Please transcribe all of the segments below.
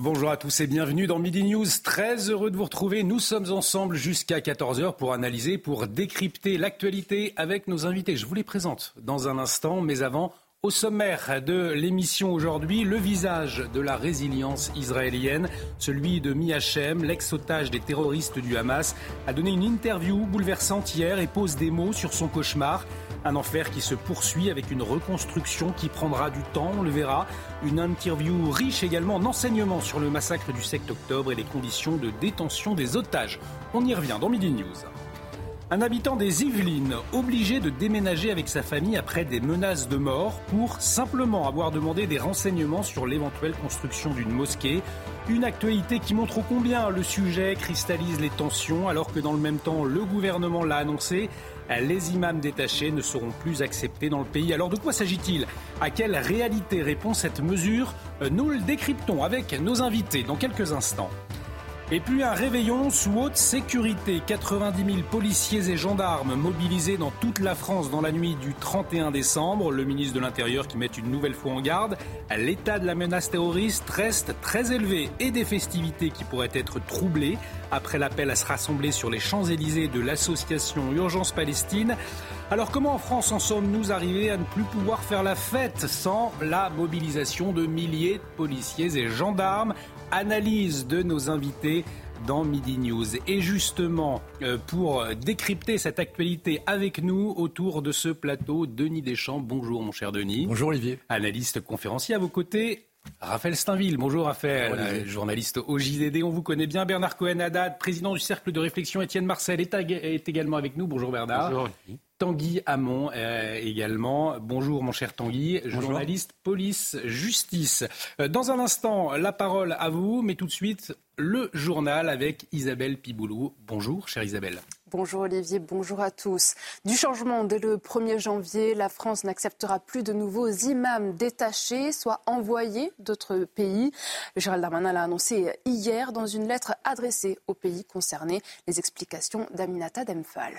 Bonjour à tous et bienvenue dans Midi News. Très heureux de vous retrouver. Nous sommes ensemble jusqu'à 14h pour analyser, pour décrypter l'actualité avec nos invités. Je vous les présente dans un instant, mais avant, au sommaire de l'émission aujourd'hui, le visage de la résilience israélienne, celui de Miachem, l'ex-otage des terroristes du Hamas, a donné une interview bouleversante hier et pose des mots sur son cauchemar. Un enfer qui se poursuit avec une reconstruction qui prendra du temps, on le verra. Une interview riche également en enseignements sur le massacre du 7 octobre et les conditions de détention des otages. On y revient dans Midi News. Un habitant des Yvelines, obligé de déménager avec sa famille après des menaces de mort pour simplement avoir demandé des renseignements sur l'éventuelle construction d'une mosquée. Une actualité qui montre combien le sujet cristallise les tensions alors que dans le même temps le gouvernement l'a annoncé. Les imams détachés ne seront plus acceptés dans le pays. Alors de quoi s'agit-il? À quelle réalité répond cette mesure? Nous le décryptons avec nos invités dans quelques instants. Et puis un réveillon sous haute sécurité. 90 000 policiers et gendarmes mobilisés dans toute la France dans la nuit du 31 décembre. Le ministre de l'Intérieur qui met une nouvelle fois en garde. L'état de la menace terroriste reste très élevé et des festivités qui pourraient être troublées après l'appel à se rassembler sur les Champs-Élysées de l'association Urgence Palestine. Alors comment en France en sommes-nous arrivés à ne plus pouvoir faire la fête sans la mobilisation de milliers de policiers et gendarmes? Analyse de nos invités dans Midi News. Et justement, euh, pour décrypter cette actualité avec nous autour de ce plateau, Denis Deschamps. Bonjour mon cher Denis. Bonjour Olivier. Analyste conférencier à vos côtés. Raphaël Steinville, bonjour Raphaël, euh, journaliste au JDD, on vous connaît bien. Bernard Cohen-Haddad, président du Cercle de réflexion, Étienne Marcel est, est également avec nous. Bonjour Bernard. Bonjour. Tanguy Hamon euh, également. Bonjour mon cher Tanguy, journaliste police-justice. Euh, dans un instant, la parole à vous, mais tout de suite, le journal avec Isabelle Piboulou. Bonjour chère Isabelle. Bonjour Olivier, bonjour à tous. Du changement dès le 1er janvier, la France n'acceptera plus de nouveaux imams détachés, soit envoyés d'autres pays. Le Gérald Darmanin l'a annoncé hier dans une lettre adressée aux pays concernés. Les explications d'Aminata Demphal.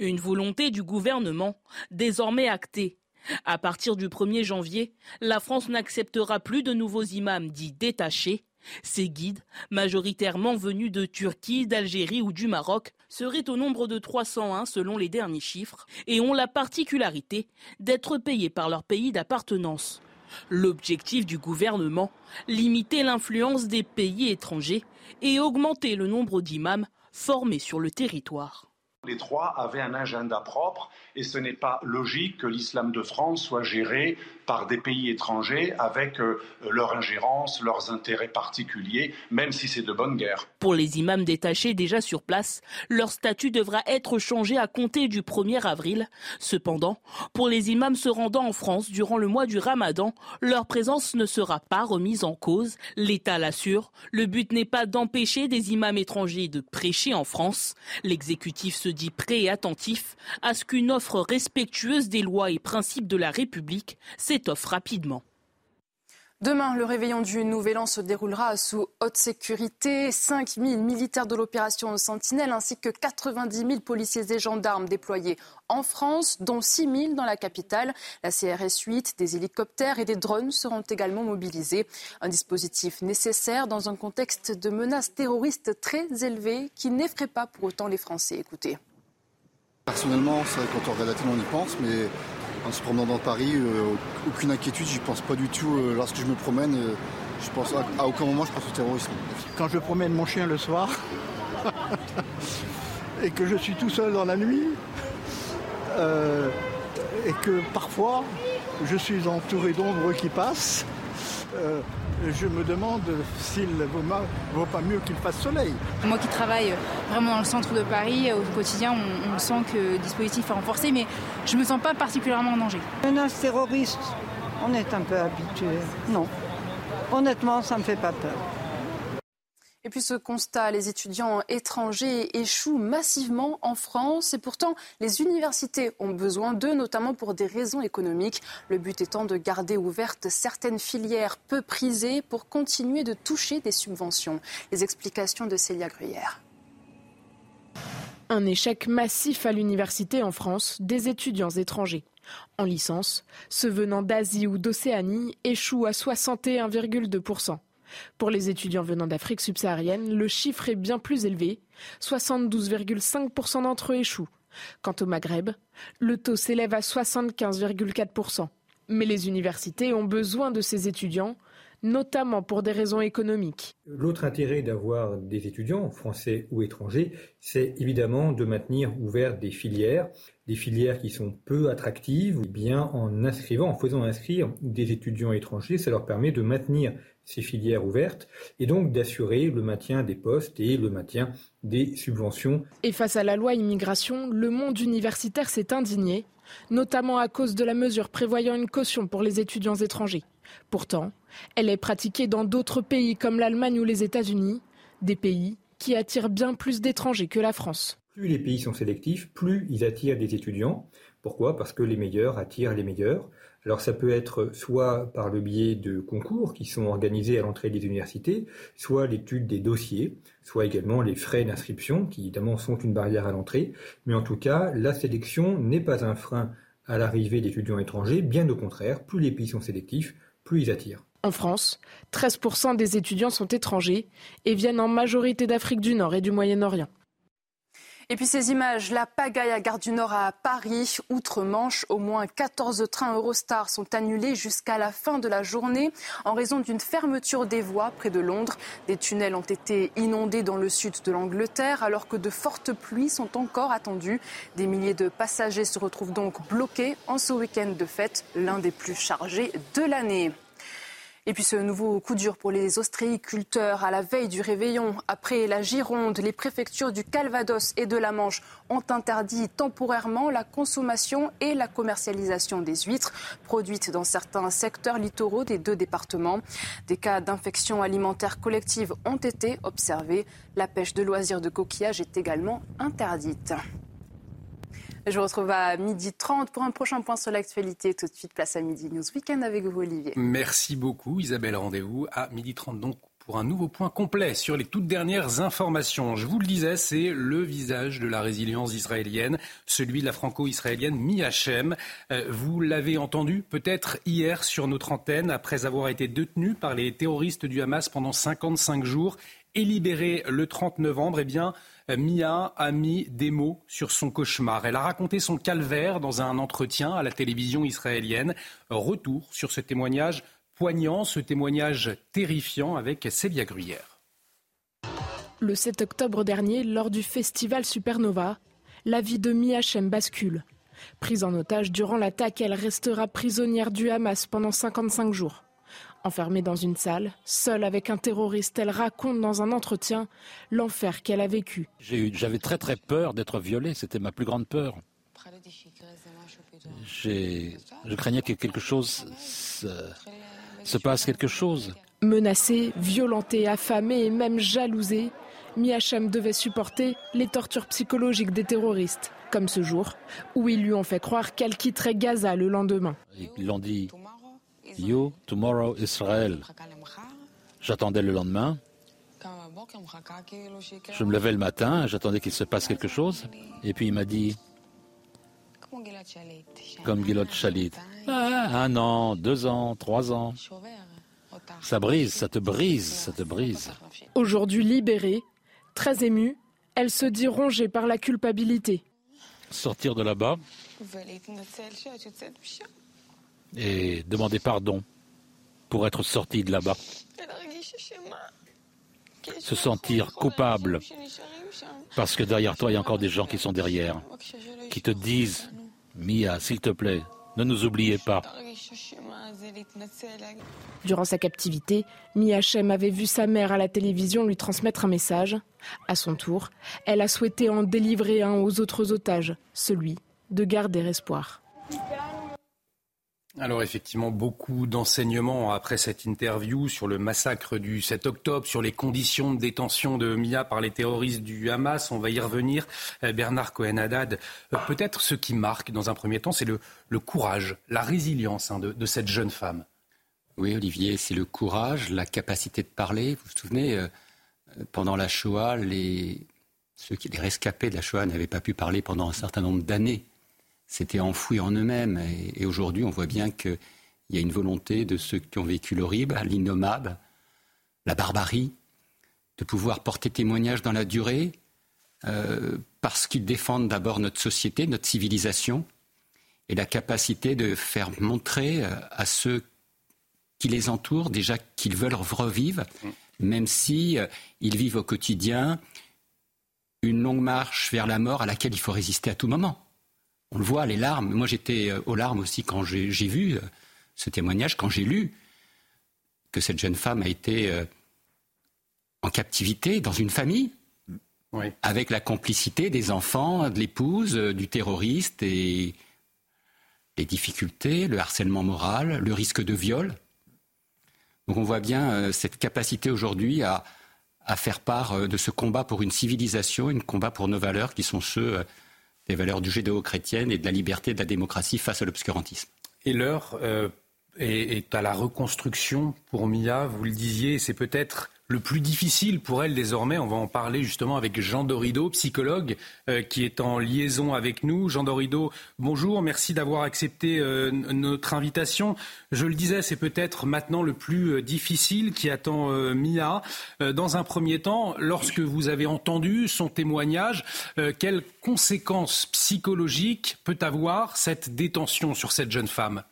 Une volonté du gouvernement, désormais actée. À partir du 1er janvier, la France n'acceptera plus de nouveaux imams dits détachés. Ces guides, majoritairement venus de Turquie, d'Algérie ou du Maroc, seraient au nombre de 301 selon les derniers chiffres et ont la particularité d'être payés par leur pays d'appartenance. L'objectif du gouvernement, limiter l'influence des pays étrangers et augmenter le nombre d'imams formés sur le territoire. Les trois avaient un agenda propre et ce n'est pas logique que l'islam de France soit géré par des pays étrangers avec euh, leur ingérence, leurs intérêts particuliers, même si c'est de bonne guerre. Pour les imams détachés déjà sur place, leur statut devra être changé à compter du 1er avril. Cependant, pour les imams se rendant en France durant le mois du Ramadan, leur présence ne sera pas remise en cause. L'État l'assure, le but n'est pas d'empêcher des imams étrangers de prêcher en France. L'exécutif se dit prêt et attentif à ce qu'une offre respectueuse des lois et principes de la République s'étoffe rapidement. Demain, le réveillon du Nouvel An se déroulera sous haute sécurité. 5 000 militaires de l'opération Sentinelle ainsi que 90 000 policiers et gendarmes déployés en France, dont 6 000 dans la capitale. La CRS 8, des hélicoptères et des drones seront également mobilisés. Un dispositif nécessaire dans un contexte de menaces terroristes très élevées qui n'effraie pas pour autant les Français. Écoutez. Personnellement, quand on regarde la télé, on y pense, mais en se promenant dans Paris, euh, aucune inquiétude, j'y pense pas du tout. Euh, lorsque je me promène, euh, je pense à, aucun moment je pense au terrorisme. Quand je promène mon chien le soir et que je suis tout seul dans la nuit et que parfois je suis entouré d'ombres qui passent, je me demande s'il ne vaut, pas mieux qu'il fasse soleil. Moi qui travaille vraiment dans le centre de Paris, au quotidien, on, sent que le dispositif est renforcé, mais je ne me sens pas particulièrement en danger. Menace terroriste, on est un peu habitué. Non. Honnêtement, ça ne me fait pas peur. Et puis ce constat, les étudiants étrangers échouent massivement en France et pourtant les universités ont besoin d'eux, notamment pour des raisons économiques. Le but étant de garder ouvertes certaines filières peu prisées pour continuer de toucher des subventions. Les explications de Célia Gruyère. Un échec massif à l'université en France des étudiants étrangers. En licence, ceux venant d'Asie ou d'Océanie échouent à 61,2%. Pour les étudiants venant d'Afrique subsaharienne, le chiffre est bien plus élevé. 72,5% d'entre eux échouent. Quant au Maghreb, le taux s'élève à 75,4%. Mais les universités ont besoin de ces étudiants, notamment pour des raisons économiques. L'autre intérêt d'avoir des étudiants, français ou étrangers, c'est évidemment de maintenir ouvertes des filières, des filières qui sont peu attractives, bien en inscrivant, en faisant inscrire des étudiants étrangers, ça leur permet de maintenir ces filières ouvertes et donc d'assurer le maintien des postes et le maintien des subventions. Et face à la loi immigration, le monde universitaire s'est indigné, notamment à cause de la mesure prévoyant une caution pour les étudiants étrangers. Pourtant, elle est pratiquée dans d'autres pays comme l'Allemagne ou les États-Unis, des pays qui attirent bien plus d'étrangers que la France. Plus les pays sont sélectifs, plus ils attirent des étudiants. Pourquoi? Parce que les meilleurs attirent les meilleurs. Alors ça peut être soit par le biais de concours qui sont organisés à l'entrée des universités, soit l'étude des dossiers, soit également les frais d'inscription qui évidemment sont une barrière à l'entrée. Mais en tout cas, la sélection n'est pas un frein à l'arrivée d'étudiants étrangers, bien au contraire, plus les pays sont sélectifs, plus ils attirent. En France, 13% des étudiants sont étrangers et viennent en majorité d'Afrique du Nord et du Moyen-Orient. Et puis ces images, la pagaille à Gare du Nord à Paris, outre-Manche, au moins 14 trains Eurostar sont annulés jusqu'à la fin de la journée en raison d'une fermeture des voies près de Londres. Des tunnels ont été inondés dans le sud de l'Angleterre alors que de fortes pluies sont encore attendues. Des milliers de passagers se retrouvent donc bloqués en ce week-end de fête, l'un des plus chargés de l'année. Et puis ce nouveau coup dur pour les ostréiculteurs à la veille du réveillon. Après la Gironde, les préfectures du Calvados et de la Manche ont interdit temporairement la consommation et la commercialisation des huîtres produites dans certains secteurs littoraux des deux départements. Des cas d'infection alimentaire collective ont été observés. La pêche de loisirs de coquillages est également interdite. Je vous retrouve à midi 30 pour un prochain point sur l'actualité. Tout de suite, place à Midi News Weekend avec vous, Olivier. Merci beaucoup, Isabelle. Rendez-vous à midi 30 donc pour un nouveau point complet sur les toutes dernières informations. Je vous le disais, c'est le visage de la résilience israélienne, celui de la franco-israélienne Mi-Hachem. Euh, vous l'avez entendu peut-être hier sur notre antenne, après avoir été détenu par les terroristes du Hamas pendant 55 jours et libéré le 30 novembre, eh bien, Mia a mis des mots sur son cauchemar. Elle a raconté son calvaire dans un entretien à la télévision israélienne. Retour sur ce témoignage poignant, ce témoignage terrifiant avec Célia Gruyère. Le 7 octobre dernier, lors du festival Supernova, la vie de Mia Shem bascule. Prise en otage durant l'attaque, elle restera prisonnière du Hamas pendant 55 jours. Enfermée dans une salle, seule avec un terroriste, elle raconte dans un entretien l'enfer qu'elle a vécu. J'avais très très peur d'être violée, c'était ma plus grande peur. Je craignais que quelque chose se, se passe quelque chose. Menacée, violentée, affamée et même jalousée, Miachem devait supporter les tortures psychologiques des terroristes, comme ce jour où ils lui ont fait croire qu'elle quitterait Gaza le lendemain. Ils l'ont dit You, tomorrow, Israël. J'attendais le lendemain. Je me levais le matin, j'attendais qu'il se passe quelque chose. Et puis il m'a dit, comme Gilot Shalit, ah, un an, deux ans, trois ans. Ça brise, ça te brise, ça te brise. Aujourd'hui libérée, très émue, elle se dit rongée par la culpabilité. Sortir de là-bas et demander pardon pour être sorti de là-bas. Se sentir coupable parce que derrière toi, il y a encore des gens qui sont derrière, qui te disent, Mia, s'il te plaît, ne nous oubliez pas. Durant sa captivité, Mia Shem avait vu sa mère à la télévision lui transmettre un message. À son tour, elle a souhaité en délivrer un aux autres otages, celui de garder espoir. Alors effectivement, beaucoup d'enseignements après cette interview sur le massacre du 7 octobre, sur les conditions de détention de Mia par les terroristes du Hamas. On va y revenir. Euh, Bernard Cohen-Haddad, euh, peut-être ce qui marque dans un premier temps, c'est le, courage, la résilience hein, de, cette jeune femme. Oui, Olivier, c'est le courage, la capacité de parler. Vous vous souvenez, euh, pendant la Shoah, ceux qui, les rescapés de la Shoah n'avaient pas pu parler pendant un certain nombre d'années. S'étaient enfouis en eux-mêmes. Et, aujourd'hui, on voit bien qu'il y a une volonté de ceux qui ont vécu l'horrible, l'innommable, la barbarie, de pouvoir porter témoignage dans la durée, euh, parce qu'ils défendent d'abord notre société, notre civilisation, et la capacité de faire montrer euh, à ceux qui les entourent déjà qu'ils veulent revivre, même si euh, vivent au quotidien une longue marche vers la mort à laquelle il faut résister à tout moment. On le voit, les larmes. Moi, j'étais aux larmes aussi quand j'ai vu ce témoignage, quand j'ai lu que cette jeune femme a été en captivité dans une famille, avec la complicité des enfants, de l'épouse, euh, du terroriste et les difficultés, le harcèlement moral, le risque de viol. Donc on voit bien euh, cette capacité aujourd'hui à, faire part euh, de ce combat pour une civilisation, un combat pour nos valeurs qui sont ceux des valeurs du judéo-chrétienne et de la liberté, de la démocratie face à l'obscurantisme. Et l'heure est, à la reconstruction pour Mia, vous le disiez, c'est peut-être le plus difficile pour elle désormais. On va en parler justement avec Jean Dorido, psychologue, euh, qui est en liaison avec nous. Jean Dorido, bonjour, merci d'avoir accepté euh, notre invitation. Je le disais, c'est peut-être maintenant le plus euh, difficile qui attend Mia. dans un premier temps, lorsque vous avez entendu son témoignage, quelles conséquences psychologiques peut avoir cette détention sur cette jeune femme?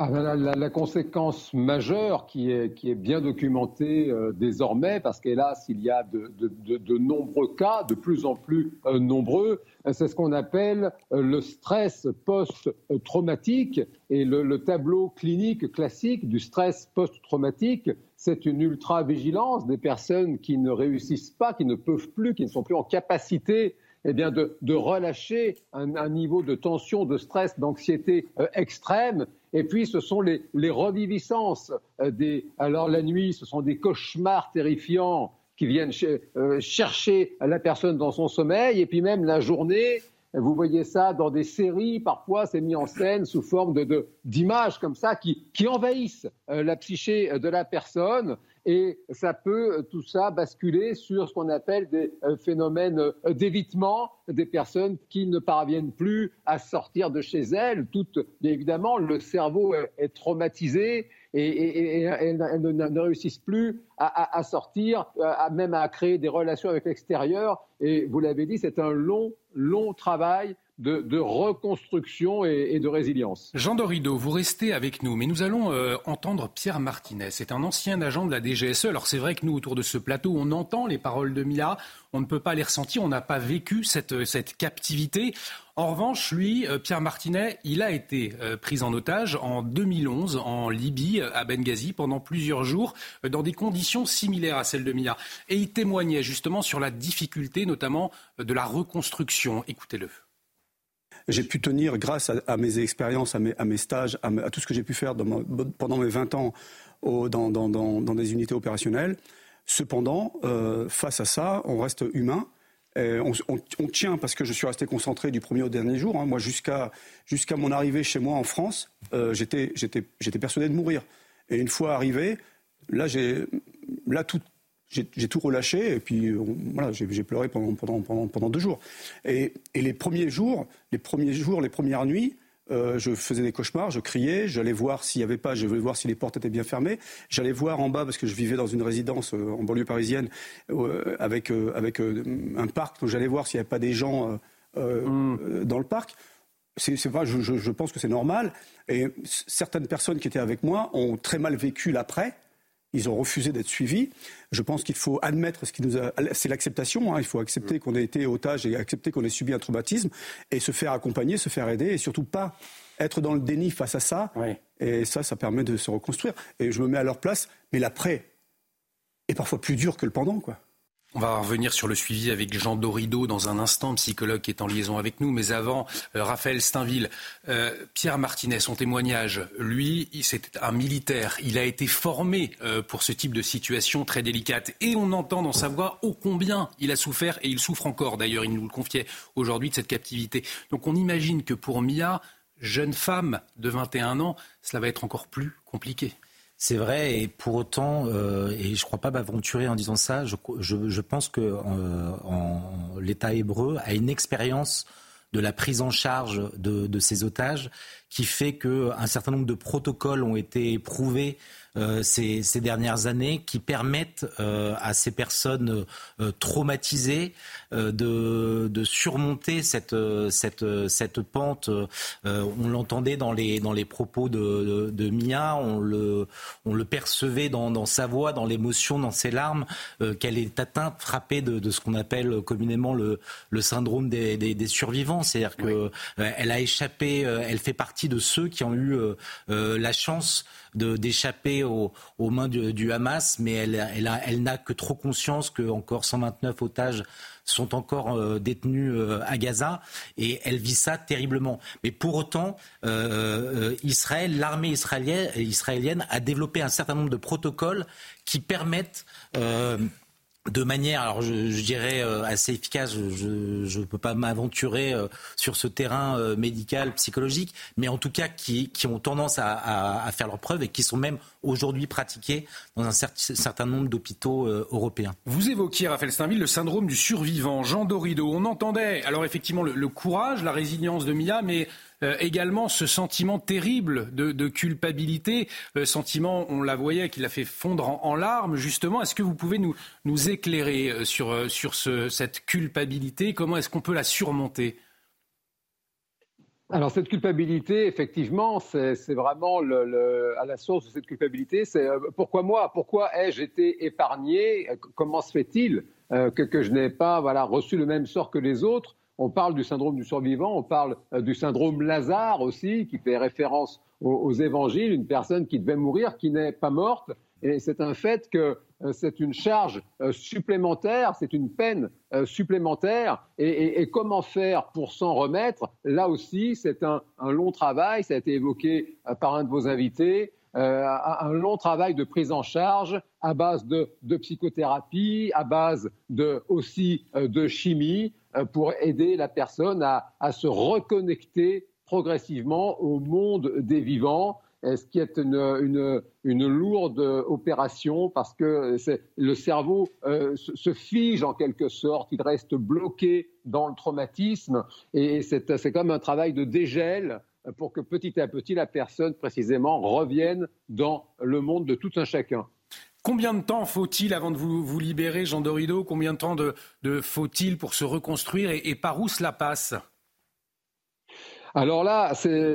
Ah la, conséquence majeure qui est, bien documentée euh, désormais, parce qu'hélas, il y a de, nombreux cas, de plus en plus euh, nombreux, euh, c'est ce qu'on appelle le stress post-traumatique. Et le, le, tableau clinique classique du stress post-traumatique, c'est une ultra-vigilance des personnes qui ne réussissent pas, qui ne peuvent plus, qui ne sont plus en capacité eh bien de, relâcher un, niveau de tension, de stress, d'anxiété extrême et puis, ce sont les, reviviscences. Euh, des, alors, la nuit, ce sont des cauchemars terrifiants qui viennent euh, chercher la personne dans son sommeil. Et puis, même la journée, vous voyez ça dans des séries, parfois c'est mis en scène sous forme d'images de, comme ça qui, qui envahissent euh, la psyché de la personne et ça peut tout ça basculer sur ce qu'on appelle des euh, phénomènes euh, d'évitement des personnes qui ne parviennent plus à sortir de chez elles. Tout, évidemment, le cerveau est traumatisé et, elles, ne, réussissent plus à, sortir, même à créer des relations avec l'extérieur. Et vous l'avez dit, c'est un long, long travail de, reconstruction et, de résilience. Jean Dorido, vous restez avec nous, mais nous allons euh, entendre Pierre Martinez. C'est un ancien agent de la DGSE. Alors c'est vrai que nous, autour de ce plateau, on entend les paroles de Mia, on ne peut pas les ressentir, on n'a pas vécu cette, cette captivité. En revanche, lui, euh, Pierre Martinet, il a été euh, pris en otage en 2011 en Libye, à Benghazi, pendant plusieurs jours, dans des conditions similaires à celles de Mia. Et il témoignait justement sur la difficulté, notamment, de la reconstruction. Écoutez-le j'ai pu tenir grâce à, mes expériences, à mes, stages, à, tout ce que j'ai pu faire pendant mes 20 ans dans, des unités opérationnelles. Cependant, euh, face à ça, on reste humain. on, tient parce que je suis resté concentré du premier au dernier jour. Hein. Moi, jusqu'à mon arrivée chez moi en France, euh, j'étais persuadé de mourir. Et une fois arrivé, là, là tout, j'ai tout relâché et puis euh, voilà, j'ai pleuré pendant, pendant, pendant, pendant, deux jours. Et, et, les premiers jours, les premiers jours, les premières nuits, euh, je faisais des cauchemars, je criais, j'allais voir s'il n'y avait pas, je voulais voir si les portes étaient bien fermées. J'allais voir en bas parce que je vivais dans une résidence euh, en banlieue parisienne avec, avec un parc, donc j'allais voir s'il n'y avait pas des gens mmh. dans le parc. C'est pas, je, je, je pense que c'est normal. Et certaines personnes qui étaient avec moi ont très mal vécu l'après ils ont refusé d'être suivis. Je pense qu'il faut admettre ce qui nous a. C'est l'acceptation. Hein. Il faut accepter qu'on ait été otage et accepter qu'on ait subi un traumatisme et se faire accompagner, se faire aider et surtout pas être dans le déni face à ça. Et ça, ça permet de se reconstruire. Et je me mets à leur place. Mais l'après est parfois plus dur que le pendant, quoi. On va revenir sur le suivi avec Jean Dorido dans un instant, psychologue qui est en liaison avec nous. Mais avant, euh, Raphaël Steinville, euh, Pierre Martinez, son témoignage, lui, c'est un militaire. Il a été formé euh, pour ce type de situation très délicate. Et on entend dans sa voix ô combien il a souffert, et il souffre encore d'ailleurs, il nous le confiait aujourd'hui, de cette captivité. Donc on imagine que pour Mia, jeune femme de 21 ans, cela va être encore plus compliqué. C'est vrai, et pour autant, euh, et je ne crois pas m'aventurer en disant ça, je, je, je pense que euh, l'État hébreu a une expérience de la prise en charge de, ces otages qui fait qu'un certain nombre de protocoles ont été éprouvés euh, ces, dernières années qui permettent euh, à ces personnes euh, traumatisées de, surmonter cette, cette, cette pente. on l'entendait dans les, dans les propos de, de, Mia, on le, on le percevait dans, dans sa voix, dans l'émotion, dans ses larmes, qu'elle est atteinte, frappée de, ce qu'on appelle communément le, le syndrome des, des, survivants. C'est-à-dire qu'elle a échappé, elle fait partie de ceux qui ont eu la chance d'échapper aux, mains du, Hamas, mais elle, n'a que trop conscience que encore 129 otages sont encore euh, détenus euh, à Gaza et elle vit ça terriblement. Mais pour autant, euh, Israël, l'armée israélienne, a développé un certain nombre de protocoles qui permettent de manière, alors je, dirais euh, assez efficace. Je ne peux pas m'aventurer euh, sur ce terrain euh, médical, psychologique, mais en tout cas qui, ont tendance à, faire leurs preuves et qui sont même aujourd'hui pratiqués dans un certain nombre d'hôpitaux européens. Vous évoquiez, Raphaël Steinville, le syndrome du survivant. Jean Dorido, on entendait alors effectivement le courage, la résilience de Mia, mais euh, également ce sentiment terrible de, culpabilité, euh, sentiment, on la voyait, qui l'a fait fondre en, larmes, justement. Est-ce que vous pouvez nous, éclairer euh, sur, sur ce, cette culpabilité? Comment est-ce qu'on peut la surmonter? Alors cette culpabilité, effectivement, c'est vraiment à la source de cette culpabilité. C'est pourquoi moi? Pourquoi ai-je été épargné? Comment se fait-il que, que, je n'ai pas voilà, reçu le même sort que les autres? On parle du syndrome du survivant, on parle euh, du syndrome Lazare aussi, qui fait référence aux, évangiles, une personne qui devait mourir, qui n'est pas morte. Et c'est un fait que euh, c'est une charge euh, supplémentaire, c'est une peine supplémentaire. Et, comment faire pour s'en remettre? Là aussi, c'est un, long travail, ça a été évoqué par un de vos invités. un long travail de prise en charge à base de, psychothérapie, à base aussi de chimie, pour aider la personne à, se reconnecter progressivement au monde des vivants, ce qui est une, lourde opération parce que le cerveau euh, se fige en quelque sorte, il reste bloqué dans le traumatisme et c'est comme un travail de dégel pour que petit à petit la personne précisément revienne dans le monde de tout un chacun. Combien de temps faut-il avant de vous, libérer, Jean Dorido Combien de temps de, faut-il pour se reconstruire et, par où cela passe? Alors là,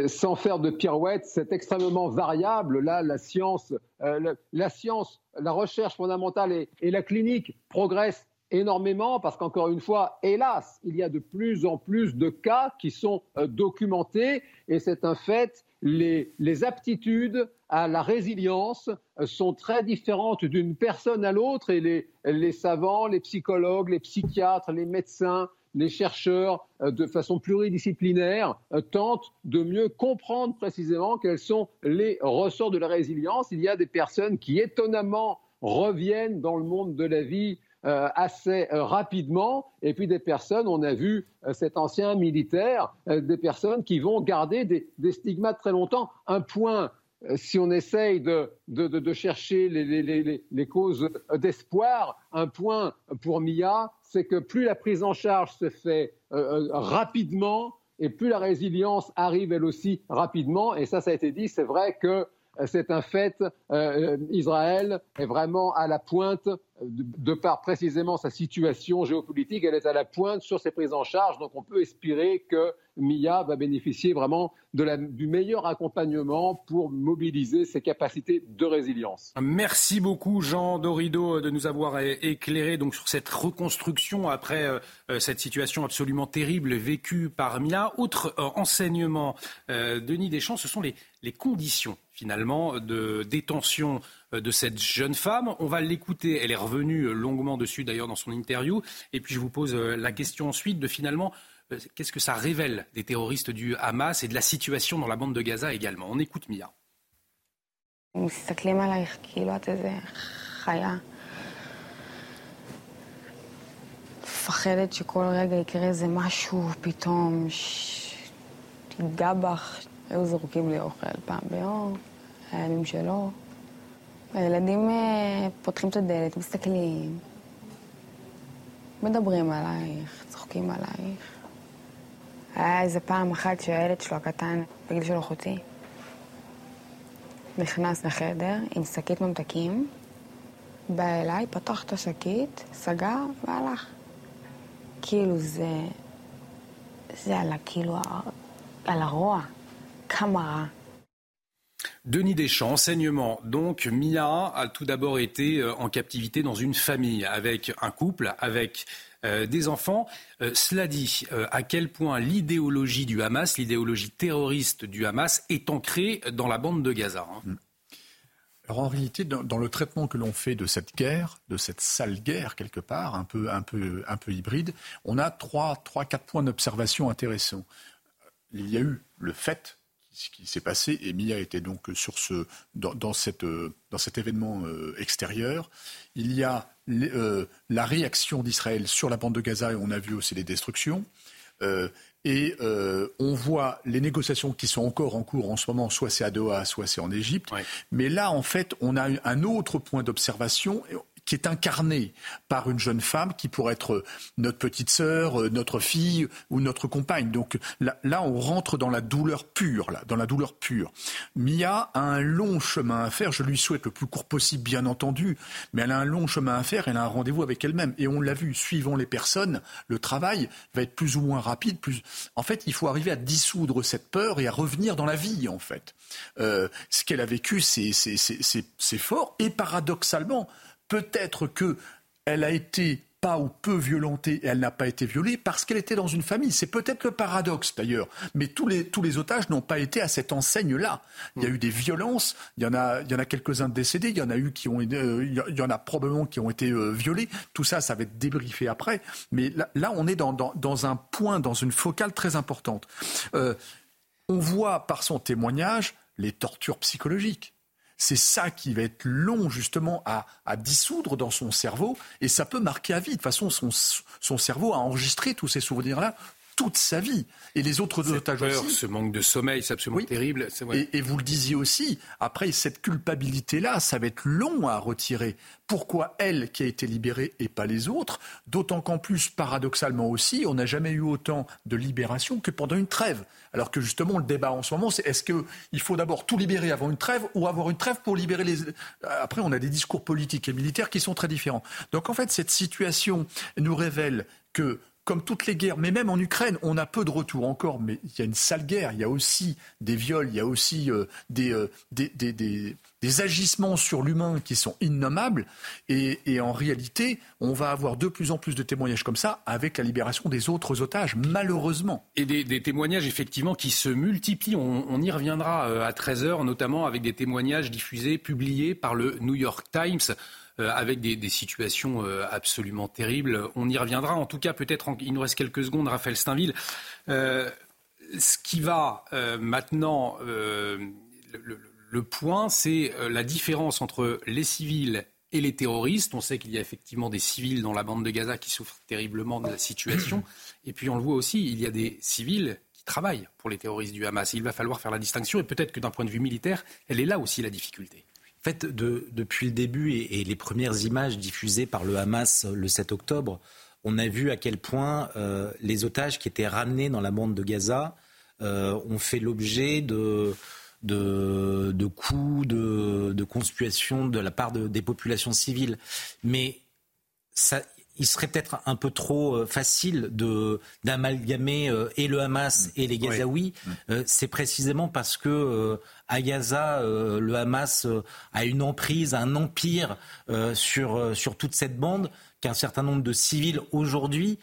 sans faire de pirouette, c'est extrêmement variable. Là, la science, euh, la science, la recherche fondamentale et, la clinique progressent énormément parce qu'encore une fois, hélas, il y a de plus en plus de cas qui sont euh, documentés et c'est un fait. les aptitudes à la résilience euh, sont très différentes d'une personne à l'autre et les, savants, les psychologues, les psychiatres, les médecins, les chercheurs, euh, de façon pluridisciplinaire, tentent de mieux comprendre précisément quels sont les ressorts de la résilience. Il y a des personnes qui étonnamment reviennent dans le monde de la vie assez rapidement. Et puis des personnes, on a vu cet ancien militaire, des personnes qui vont garder des, stigmates très longtemps. Un point euh, si on essaye de, chercher les, causes d'espoir, un point pour Mia, c'est que plus la prise en charge se fait euh, euh, rapidement et plus la résilience arrive elle aussi rapidement. Et ça, ça a été dit, c'est vrai que c'est un fait. Israël est vraiment à la pointe de, par précisément sa situation géopolitique, elle est à la pointe sur ses prises en charge. Donc on peut espérer que MIA va bénéficier vraiment du meilleur accompagnement pour mobiliser ses capacités de résilience. Merci beaucoup Jean Dorido de nous avoir éclairé donc sur cette reconstruction après euh, euh, cette situation absolument terrible vécue par MIA. Autre euh, enseignement, Denis Deschamps, ce sont les conditions finalement de détention de cette jeune femme. On va l'écouter, elle est revenue longuement dessus d'ailleurs dans son interview. Et puis je vous pose la question ensuite de finalement euh, qu'est-ce que ça révèle des terroristes du Hamas et de la situation dans la bande de Gaza également On écoute Mia. מפחדת שכל רגע יקרה איזה משהו פתאום, שתיגע בך. היו זורקים לי אוכל פעם ביום, הימים שלו. הילדים פותחים את הדלת, מסתכלים, מדברים עלייך, צוחקים עלייך. היה איזה פעם אחת שהילד שלו הקטן, בגיל של אחותי, נכנס לחדר עם שקית ממתקים, בא אליי, פתח את השקית, סגר והלך. כאילו זה... זה על ה... כאילו... על הרוע. Denis Deschamps, enseignement. Donc, Mia a tout d'abord été euh, en captivité dans une famille, avec un couple, avec euh, des enfants. Euh, cela dit, à quel point l'idéologie du Hamas, l'idéologie terroriste du Hamas, est ancrée dans la bande de Gaza. Hein. Hmm. Alors en réalité, dans, dans le traitement que l'on fait de cette guerre, de cette sale guerre quelque part, un peu, un peu, un peu hybride, on a trois, trois, quatre points d'observation intéressants. Il y a eu le fait ce qui s'est passé. Et Mia était donc sur ce, dans, cette, dans cet événement euh, extérieur. Il y a euh, la réaction d'Israël sur la bande de Gaza et on a vu aussi les destructions. Euh, et on voit les négociations qui sont encore en cours en ce moment, soit c'est à Doha, soit c'est en Égypte. Mais là, en fait, on a un autre point d'observation qui est incarné par une jeune femme qui pourrait être notre petite sœur, euh, notre fille ou notre compagne. Donc là, là, on rentre dans la douleur pure, là, dans la douleur pure. Mia a un long chemin à faire. Je lui souhaite le plus court possible, bien entendu, mais elle a un long chemin à faire. Elle a un rendez-vous avec elle-même. Et on l'a vu, suivant les personnes, le travail va être plus ou moins rapide. Plus... En fait, il faut arriver à dissoudre cette peur et à revenir dans la vie, en fait. Euh, ce qu'elle a vécu, c'est fort. Et paradoxalement, peut-être qu'elle a été pas ou peu violentée et elle n'a pas été violée parce qu'elle était dans une famille. C'est peut-être le paradoxe d'ailleurs. Mais tous les, tous les otages n'ont pas été à cette enseigne-là. Il y a eu des violences, il y en a, il y en a quelques-uns décédés, il y en a eu qui ont, euh, il y en a probablement qui ont été euh, violés. Tout ça, ça va être débriefé après. Mais là, on est dans, dans, un point, dans une focale très importante. Euh, on voit par son témoignage les tortures psychologiques. C'est ça qui va être long justement à, dissoudre dans son cerveau et ça peut marquer à vie. De toute façon, son, cerveau a enregistré tous ces souvenirs-là toute sa vie. Et les autres otages aussi. Ce manque de sommeil, c'est absolument terrible. Et, vous le disiez aussi, après cette culpabilité-là, ça va être long à retirer. Pourquoi elle qui a été libérée et pas les autres? D'autant qu'en plus, paradoxalement aussi, on n'a jamais eu autant de libération que pendant une trêve. Alors que justement, le débat en ce moment, c'est est-ce qu'il faut d'abord tout libérer avant une trêve ou avoir une trêve pour libérer les... Après, on a des discours politiques et militaires qui sont très différents. Donc en fait, cette situation nous révèle que comme toutes les guerres, mais même en Ukraine, on a peu de retours encore, mais il y a une sale guerre, il y a aussi des viols, il y a aussi euh, euh, des, agissements sur l'humain qui sont innommables, et, en réalité, on va avoir de plus en plus de témoignages comme ça avec la libération des autres otages, malheureusement. Et des, témoignages, effectivement, qui se multiplient, on, on y reviendra euh, à 13h, notamment avec des témoignages diffusés, publiés par le New York Times. Euh, avec des, situations euh, absolument terribles. On y reviendra. En tout cas, peut-être il nous reste quelques secondes, Raphaël Steinville. Euh, ce qui va maintenant, le, point, c'est la différence entre les civils et les terroristes. On sait qu'il y a effectivement des civils dans la bande de Gaza qui souffrent terriblement de la situation. Et puis on le voit aussi, il y a des civils qui travaillent pour les terroristes du Hamas. Il va falloir faire la distinction et peut-être que d'un point de vue militaire, elle est là aussi la difficulté. En fait, depuis le début et, les premières images diffusées par le Hamas le 7 octobre, on a vu à quel point euh, les otages qui étaient ramenés dans la bande de Gaza euh, ont fait l'objet de, coups, de, de de la part des populations civiles. Mais ça, il serait peut-être un peu trop euh, facile de d'amalgamer et le Hamas et les Gazaouis. c'est précisément parce que à Gaza, euh, le Hamas euh, a une emprise, un empire euh, sur, sur toute cette bande qu'un certain nombre de civils aujourd'hui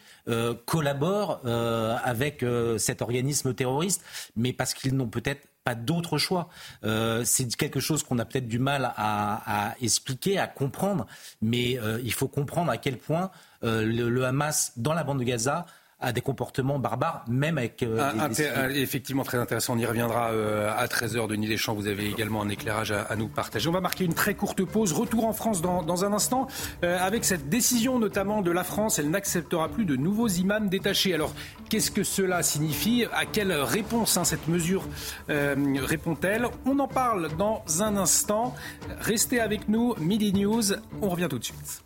collaborent avec cet organisme terroriste, mais parce qu'ils n'ont peut-être pas d'autre choix. c'est quelque chose qu'on a peut-être du mal à, expliquer, à comprendre, mais il faut comprendre à quel point le, Hamas, dans la bande de Gaza, à des comportements barbares, même avec. Euh, effectivement, très intéressant. On y reviendra euh, à 13h. Denis Deschamps, vous avez également un éclairage à, nous partager. On va marquer une très courte pause. Retour en France dans, un instant. Euh, avec cette décision notamment de la France, elle n'acceptera plus de nouveaux imams détachés. Alors, qu'est-ce que cela signifie? À quelle réponse hein, cette mesure répond-elle? On en parle dans un instant. Restez avec nous. Midi News. On revient tout de suite.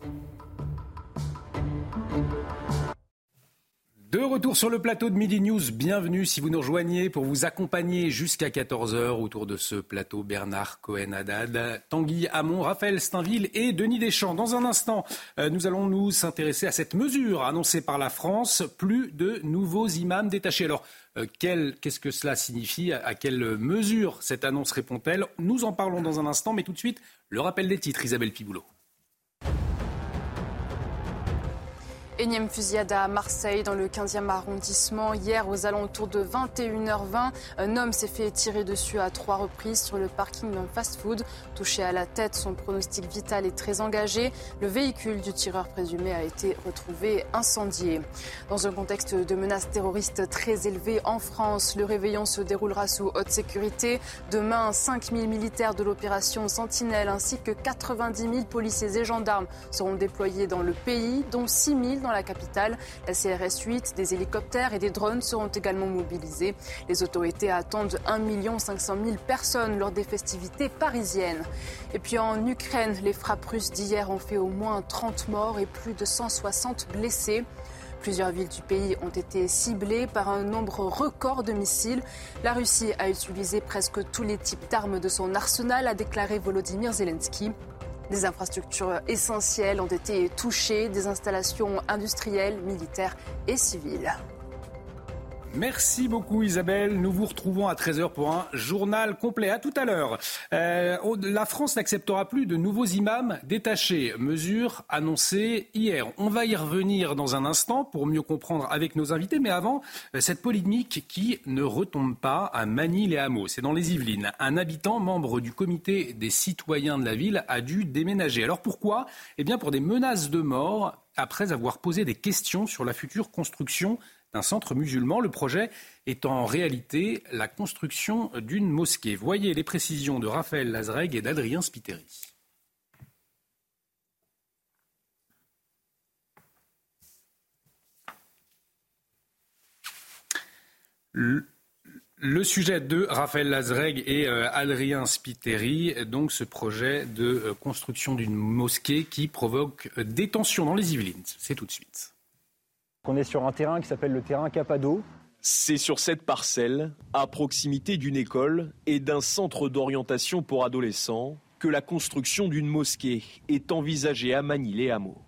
De retour sur le plateau de Midi News, bienvenue si vous nous rejoignez pour vous accompagner jusqu'à 14h autour de ce plateau Bernard Cohen-Haddad, Tanguy Hamon, Raphaël Steinville et Denis Deschamps. Dans un instant, euh, nous allons nous s'intéresser à cette mesure annoncée par la France, plus de nouveaux imams détachés. Alors, euh, qu'est-ce que cela signifie? À quelle mesure cette annonce répond-elle? Nous en parlons dans un instant, mais tout de suite, le rappel des titres, Isabelle Piboulot. Énième fusillade à Marseille, dans le 15e arrondissement. Hier, aux alentours de 21h20, un homme s'est fait tirer dessus à trois reprises sur le parking d'un fast-food. Touché à la tête, son pronostic vital est très engagé. Le véhicule du tireur présumé a été retrouvé incendié. Dans un contexte de menaces terroristes très élevé en France, le réveillon se déroulera sous haute sécurité. Demain, 5000 militaires de l'opération Sentinelle ainsi que 90 000 policiers et gendarmes seront déployés dans le pays, dont 6 000 dans la capitale. La CRS 8, des hélicoptères et des drones seront également mobilisés. Les autorités attendent 1 500 000 personnes lors des festivités parisiennes. Et puis en Ukraine, les frappes russes d'hier ont fait au moins 30 morts et plus de 160 blessés. Plusieurs villes du pays ont été ciblées par un nombre record de missiles. La Russie a utilisé presque tous les types d'armes de son arsenal, a déclaré Volodymyr Zelensky. Des infrastructures essentielles ont été touchées, des installations industrielles, militaires et civiles. Merci beaucoup Isabelle. Nous vous retrouvons à 13h pour un journal complet. À tout à l'heure. Euh, la France n'acceptera plus de nouveaux imams détachés. Mesure annoncée hier. On va y revenir dans un instant pour mieux comprendre avec nos invités. Mais avant, euh, cette polémique qui ne retombe pas à Manille-les-Hameaux. C'est dans les Yvelines. Un habitant, membre du comité des citoyens de la ville, a dû déménager. Alors pourquoi? Eh bien pour des menaces de mort après avoir posé des questions sur la future construction un centre musulman. Le projet est en réalité la construction d'une mosquée. Voyez les précisions de Raphaël Lazreg et d'Adrien Spiteri. Le, sujet de Raphaël Lazreg et euh, Adrien Spiteri, donc ce projet de euh, construction d'une mosquée qui provoque euh, des tensions dans les Yvelines. C'est tout de suite. On est sur un terrain qui s'appelle le terrain Capado. C'est sur cette parcelle, à proximité d'une école et d'un centre d'orientation pour adolescents, que la construction d'une mosquée est envisagée à Manille-les-Hameaux.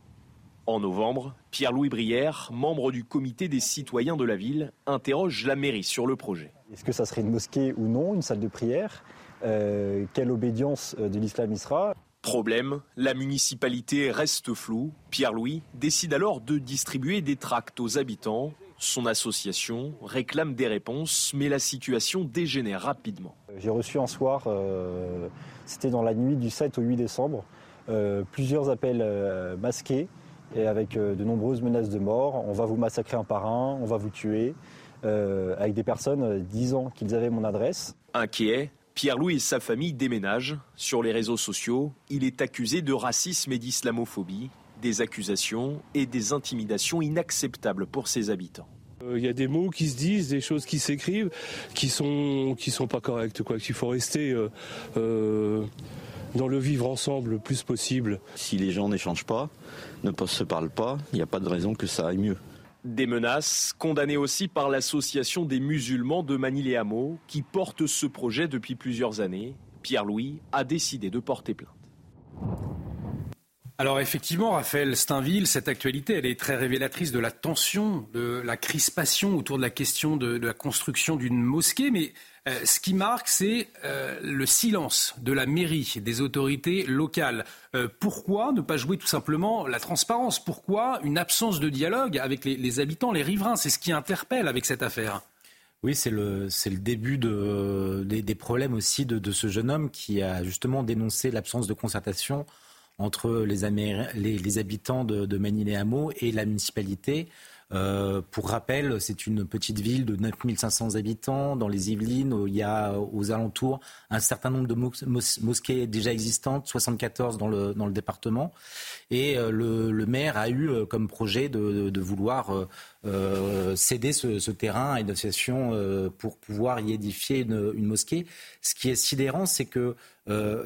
En novembre, Pierre-Louis Brière, membre du comité des citoyens de la ville, interroge la mairie sur le projet. Est-ce que ça serait une mosquée ou non, une salle de prière? Euh, Quelle obédience euh, de l'islam y sera Problème, la municipalité reste floue. Pierre-Louis décide alors de distribuer des tracts aux habitants. Son association réclame des réponses, mais la situation dégénère rapidement. J'ai reçu un soir, euh, c'était dans la nuit du 7 au 8 décembre, euh, plusieurs appels euh, masqués et avec de nombreuses menaces de mort. On va vous massacrer un par un, on va vous tuer, avec des personnes disant qu'ils avaient mon adresse. Inquiet, Pierre-Louis et sa famille déménagent. Sur les réseaux sociaux, il est accusé de racisme et d'islamophobie, des accusations et des intimidations inacceptables pour ses habitants. Il y a des mots qui se disent, des choses qui s'écrivent, qui sont qui sont pas correctes, quoi. Qu'il faut rester euh, euh, dans le vivre ensemble le plus possible. Si les gens n'échangent pas, ne se parlent pas, il n'y a pas de raison que ça aille mieux. Des menaces condamnées aussi par l'association des musulmans de Manille-et-Hameaux qui porte ce projet depuis plusieurs années. Pierre-Louis a décidé de porter plainte. Alors effectivement, Raphaël Steinville, cette actualité, elle est très révélatrice de la tension, de la crispation autour de la question de, de la construction d'une mosquée. Mais euh, ce qui marque, c'est euh, le silence de la mairie, des autorités locales. Euh, pourquoi ne pas jouer tout simplement la transparence? Pourquoi une absence de dialogue avec les, habitants, les riverains? C'est ce qui interpelle avec cette affaire. Oui, c'est le, début de, des, problèmes aussi de, ce jeune homme qui a justement dénoncé l'absence de concertation entre les, habitants de, de Manille-les-Hameaux et la municipalité. Euh, pour rappel, c'est une petite ville de 9500 habitants dans les Yvelines. Il y a aux alentours un certain nombre de mosquées déjà existantes, 74 dans le, dans le département. Et euh, le, maire a eu euh, comme projet de, vouloir céder ce, terrain à une association pour pouvoir y édifier une, une mosquée. Ce qui est sidérant, c'est que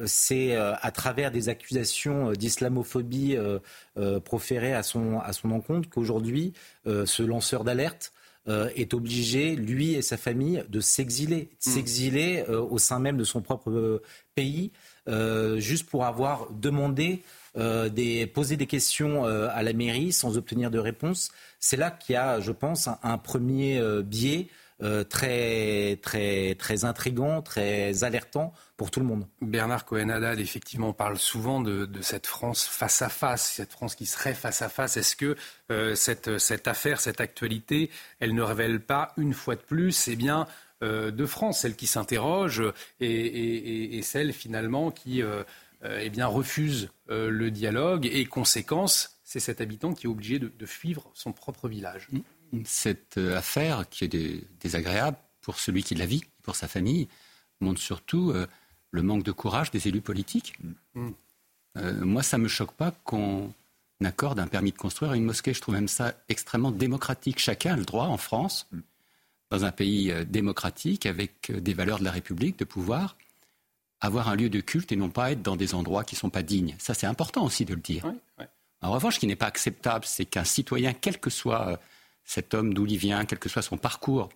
c'est à travers des accusations d'islamophobie proférées à son, à son encontre qu'aujourd'hui, ce lanceur d'alerte est obligé, lui et sa famille, de s'exiler, hmm. s'exiler au sein même de son propre pays, juste pour avoir demandé euh, des, poser des questions euh, à la mairie sans obtenir de réponse. C'est là qu'il y a, je pense, un, premier euh, très, très, très intrigant, très alertant pour tout le monde. Bernard Cohen-Haddad, effectivement, parle souvent de, cette France face à face, cette France qui serait face à face. Est-ce que cette, cette, affaire, cette actualité, elle ne révèle pas, une fois de plus, eh bien, de France, celle qui s'interroge et, et, celle finalement qui euh, eh bien, refuse euh, le dialogue et conséquence, c'est cet habitant qui est obligé de, de suivre son propre village. Cette euh, affaire qui est désagréable pour celui qui la vit, pour sa famille, montre surtout le manque de courage des élus politiques. Mm. moi, ça ne me choque pas qu'on accorde un permis de construire à une mosquée. Je trouve même ça extrêmement démocratique. Chacun a le droit en France, mm. dans un pays démocratique, avec des valeurs de la République, de pouvoir avoir un lieu de culte et non pas être dans des endroits qui ne sont pas dignes. Ça, c'est important aussi de le dire. En revanche, ce qui n'est pas acceptable, c'est qu'un citoyen, quel que soit euh, cet homme d'où il vient, quel que soit son parcours,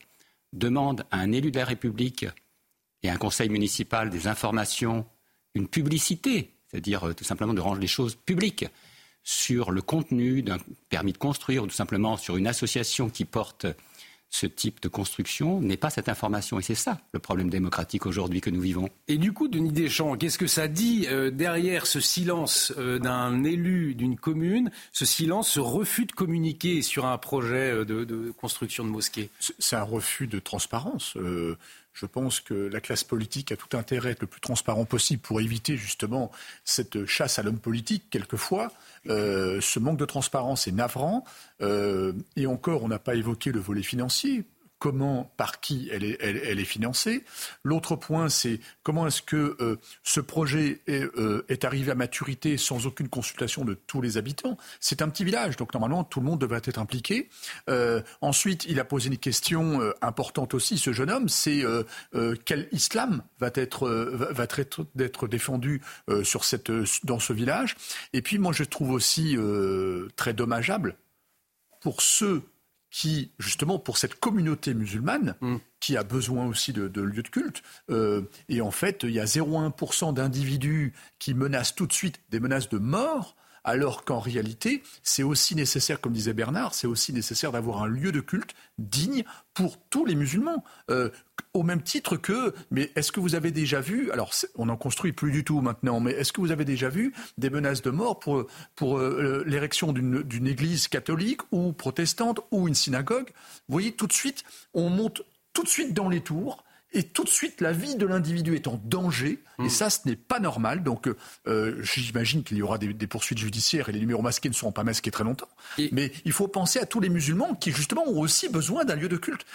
demande à un élu de la République et à un conseil municipal des informations, une publicité, c'est-à-dire euh, tout simplement de rendre les choses publiques sur le contenu d'un permis de construire ou tout simplement sur une association qui porte ce type de construction n'est pas cette information. Et c'est ça le problème démocratique aujourd'hui que nous vivons. Et du coup, Denis Deschamps, qu'est-ce que ça dit euh, derrière ce silence euh, d'un élu d'une commune, ce silence, ce refus de communiquer sur un projet euh, de, construction de mosquée? C'est un refus de transparence. Je pense que la classe politique a tout intérêt à être le plus transparent possible pour éviter justement cette chasse à l'homme politique, quelquefois. Euh, ce manque de transparence est navrant. Euh, et encore, on n'a pas évoqué le volet financier comment, par qui elle est, financée. L'autre point, c'est comment est-ce que euh, ce projet euh, est, arrivé à maturité sans aucune consultation de tous les habitants. C'est un petit village, donc normalement tout le monde devrait être impliqué. Euh, ensuite, il a posé une question importante aussi, ce jeune homme, c'est quel islam va être, va être, défendu sur cette, dans ce village. Et puis moi, je trouve aussi très dommageable pour ceux qui, justement, pour cette communauté musulmane, mm. qui a besoin aussi de, lieux de culte, euh, et en fait, il y a 0,1% d'individus qui menacent tout de suite des menaces de mort, alors qu'en réalité, c'est aussi nécessaire, comme disait Bernard, c'est aussi nécessaire d'avoir un lieu de culte digne pour tous les musulmans. Euh, au même titre que, mais est-ce que vous avez déjà vu, alors on n'en construit plus du tout maintenant, mais est-ce que vous avez déjà vu des menaces de mort pour, pour euh, l'érection d'une église catholique ou protestante ou une synagogue? Vous voyez, tout de suite, on monte tout de suite dans les tours et tout de suite la vie de l'individu est en danger, et hmm. ça, ce n'est pas normal. Donc, euh, j'imagine qu'il y aura des, poursuites judiciaires et les numéros masqués ne seront pas masqués très longtemps. Mais il faut penser à tous les musulmans qui, justement, ont aussi besoin d'un lieu de culte.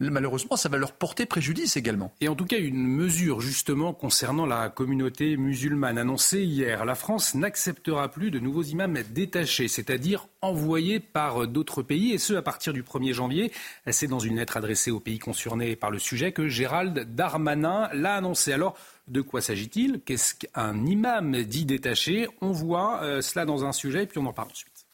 malheureusement, ça va leur porter préjudice également. Et en tout cas, une mesure, justement, concernant la communauté musulmane annoncée hier. La France n'acceptera plus de nouveaux imams détachés, c'est-à-dire envoyés par d'autres pays, et ce, à partir du 1er janvier. C'est dans une lettre adressée aux pays concernés par le sujet que Gérald Darmanin l'a annoncé. Alors, de quoi s'agit-il? Qu'est-ce qu'un imam dit détaché? On voit euh, cela dans un sujet et puis on en parle ensuite.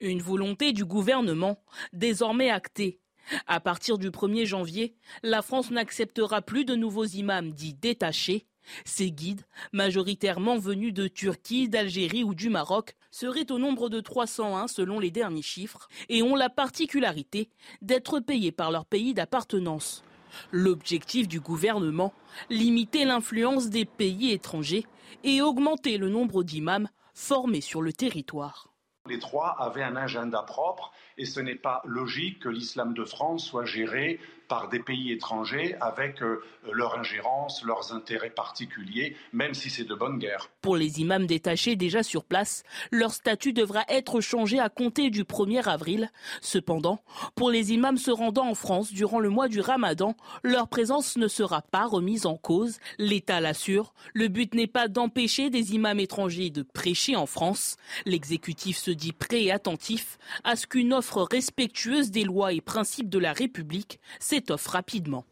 Une volonté du gouvernement, désormais actée. À partir du 1er janvier, la France n'acceptera plus de nouveaux imams dits détachés. Ces guides, majoritairement venus de Turquie, d'Algérie ou du Maroc, seraient au nombre de 301 selon les derniers chiffres et ont la particularité d'être payés par leur pays d'appartenance. L'objectif du gouvernement, limiter l'influence des pays étrangers et augmenter le nombre d'imams formés sur le territoire. Les trois avaient un agenda propre et ce n'est pas logique que l'islam de France soit géré par des pays étrangers avec euh, leur ingérence, leurs intérêts particuliers, même si c'est de bonne guerre. Pour les imams détachés déjà sur place, leur statut devra être changé à compter du 1er avril. Cependant, pour les imams se rendant en France durant le mois du Ramadan, leur présence ne sera pas remise en cause. L'État l'assure, le but n'est pas d'empêcher des imams étrangers de prêcher en France. L'exécutif se dit prêt et attentif à ce qu'une offre respectueuse des lois et principes de la République s'étoffe rapidement.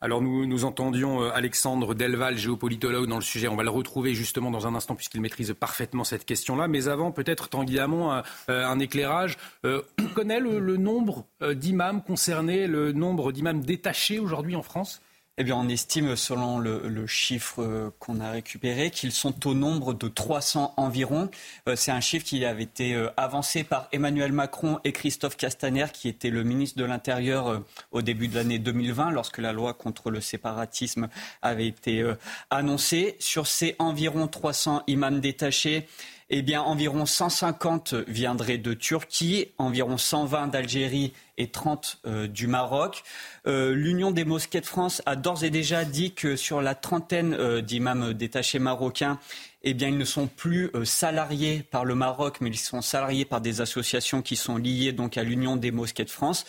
Alors nous, entendions euh, Alexandre Delval, géopolitologue dans le sujet. On va le retrouver justement dans un instant puisqu'il maîtrise parfaitement cette question-là. Mais avant, peut-être Tanguy un, euh, un éclairage. Euh, on connaît le nombre d'imams concernés, le nombre d'imams détachés aujourd'hui en France? Eh bien, on estime, selon le, chiffre qu'on a récupéré, qu'ils sont au nombre de 300 environ. Euh, c'est un chiffre qui avait été euh, avancé par Emmanuel Macron et Christophe Castaner, qui était le ministre de l'Intérieur euh, au début de l'année 2020, lorsque la loi contre le séparatisme avait été annoncée. Sur ces environ 300 imams détachés, eh bien, environ 150 viendraient de Turquie, environ 120 d'Algérie et 30 euh, du Maroc. Euh, L'Union des mosquées de France a d'ores et déjà dit que sur la trentaine euh, d'imams détachés marocains, eh ils ne sont plus salariés par le Maroc, mais ils sont salariés par des associations qui sont liées donc à l'Union des mosquées de France.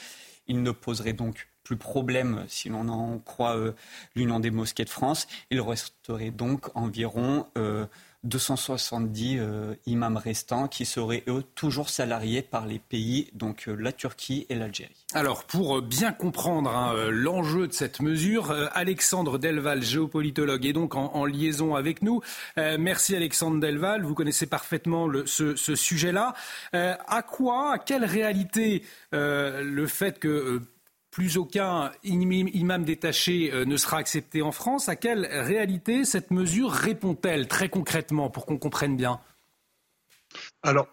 Ils ne poseraient donc plus problème, si l'on en croit l'Union des mosquées de France. Il resterait donc environ 270 euh, imams restants qui seraient eux toujours salariés par les pays, donc euh, la Turquie et l'Algérie. Alors pour euh, bien comprendre hein, l'enjeu de cette mesure, Alexandre Delval, géopolitologue, est donc en, liaison avec nous. merci Alexandre Delval, vous connaissez parfaitement ce sujet-là. à quoi, à quelle réalité le fait que plus aucun imam détaché euh, ne sera accepté en France. À quelle réalité cette mesure répond-elle très concrètement pour qu'on comprenne bien? Alors,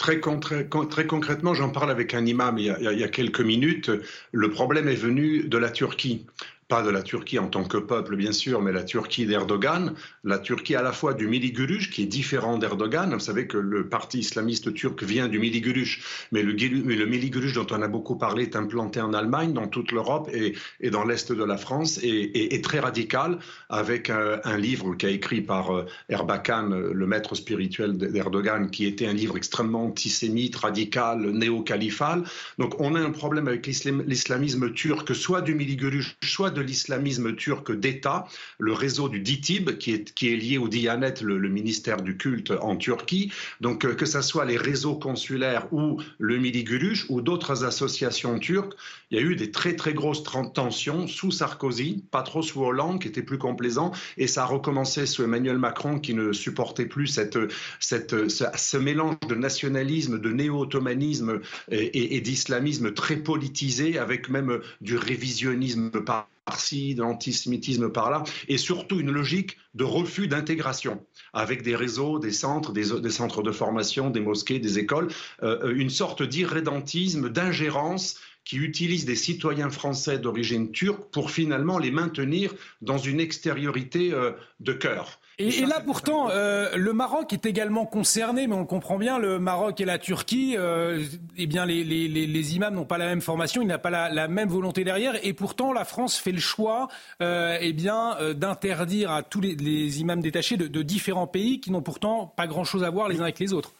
Très, concrètement, j'en parle avec un imam il y, a, quelques minutes. Le problème est venu de la Turquie pas de la Turquie en tant que peuple, bien sûr, mais la Turquie d'Erdogan, la Turquie à la fois du Mili-Gurush, qui est différent d'Erdogan. Vous savez que le parti islamiste turc vient du Mili-Gurush, mais le, le Mili-Gurush dont on a beaucoup parlé est implanté en Allemagne, dans toute l'Europe et, et, dans l'Est de la France, et, et, très radical, avec un, livre qu'a écrit par euh, Erbakan, le maître spirituel d'Erdogan, qui était un livre extrêmement antisémite, radical, néo-califal. Donc on a un problème avec l'islamisme turc, soit du Mili-Gurush, soit de l'islamisme turc d'État, le réseau du DITIB, qui est, qui est lié au Diyanet, le, ministère du culte en Turquie. Donc, euh, que ce soit les réseaux consulaires ou le Midi ou d'autres associations turques, il y a eu des très, très grosses tensions sous Sarkozy, pas trop sous Hollande, qui était plus complaisant, et ça a recommencé sous Emmanuel Macron, qui ne supportait plus cette, cette, ce, mélange de nationalisme, de néo-ottomanisme et d'islamisme très politisé, avec même du révisionnisme par par-ci, de l'antisémitisme par-là, et surtout une logique de refus d'intégration avec des réseaux, des centres, des, centres de formation, des mosquées, des écoles, euh, une sorte d'irrédentisme, d'ingérence qui utilise des citoyens français d'origine turque pour finalement les maintenir dans une extériorité euh, de cœur. Et, là, pourtant, euh, le Maroc est également concerné, mais on comprend bien, le Maroc et la Turquie, euh, eh bien, les, imams n'ont pas la même formation, ils n'ont pas la, même volonté derrière, et pourtant, la France fait le choix euh, eh bien, d'interdire à tous les, imams détachés de, de différents pays qui n'ont pourtant pas grand-chose à voir les uns avec les autres.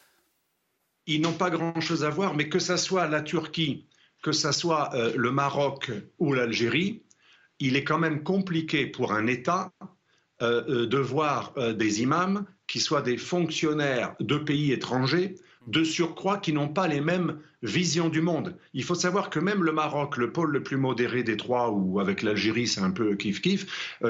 Ils n'ont pas grand-chose à voir, mais que ce soit la Turquie, que ce soit le Maroc ou l'Algérie, il est quand même compliqué pour un État de voir euh, des imams qui soient des fonctionnaires de pays étrangers, de surcroît qui n'ont pas les mêmes visions du monde. Il faut savoir que même le Maroc, le pôle le plus modéré des trois, ou avec l'Algérie c'est un peu kiff-kiff,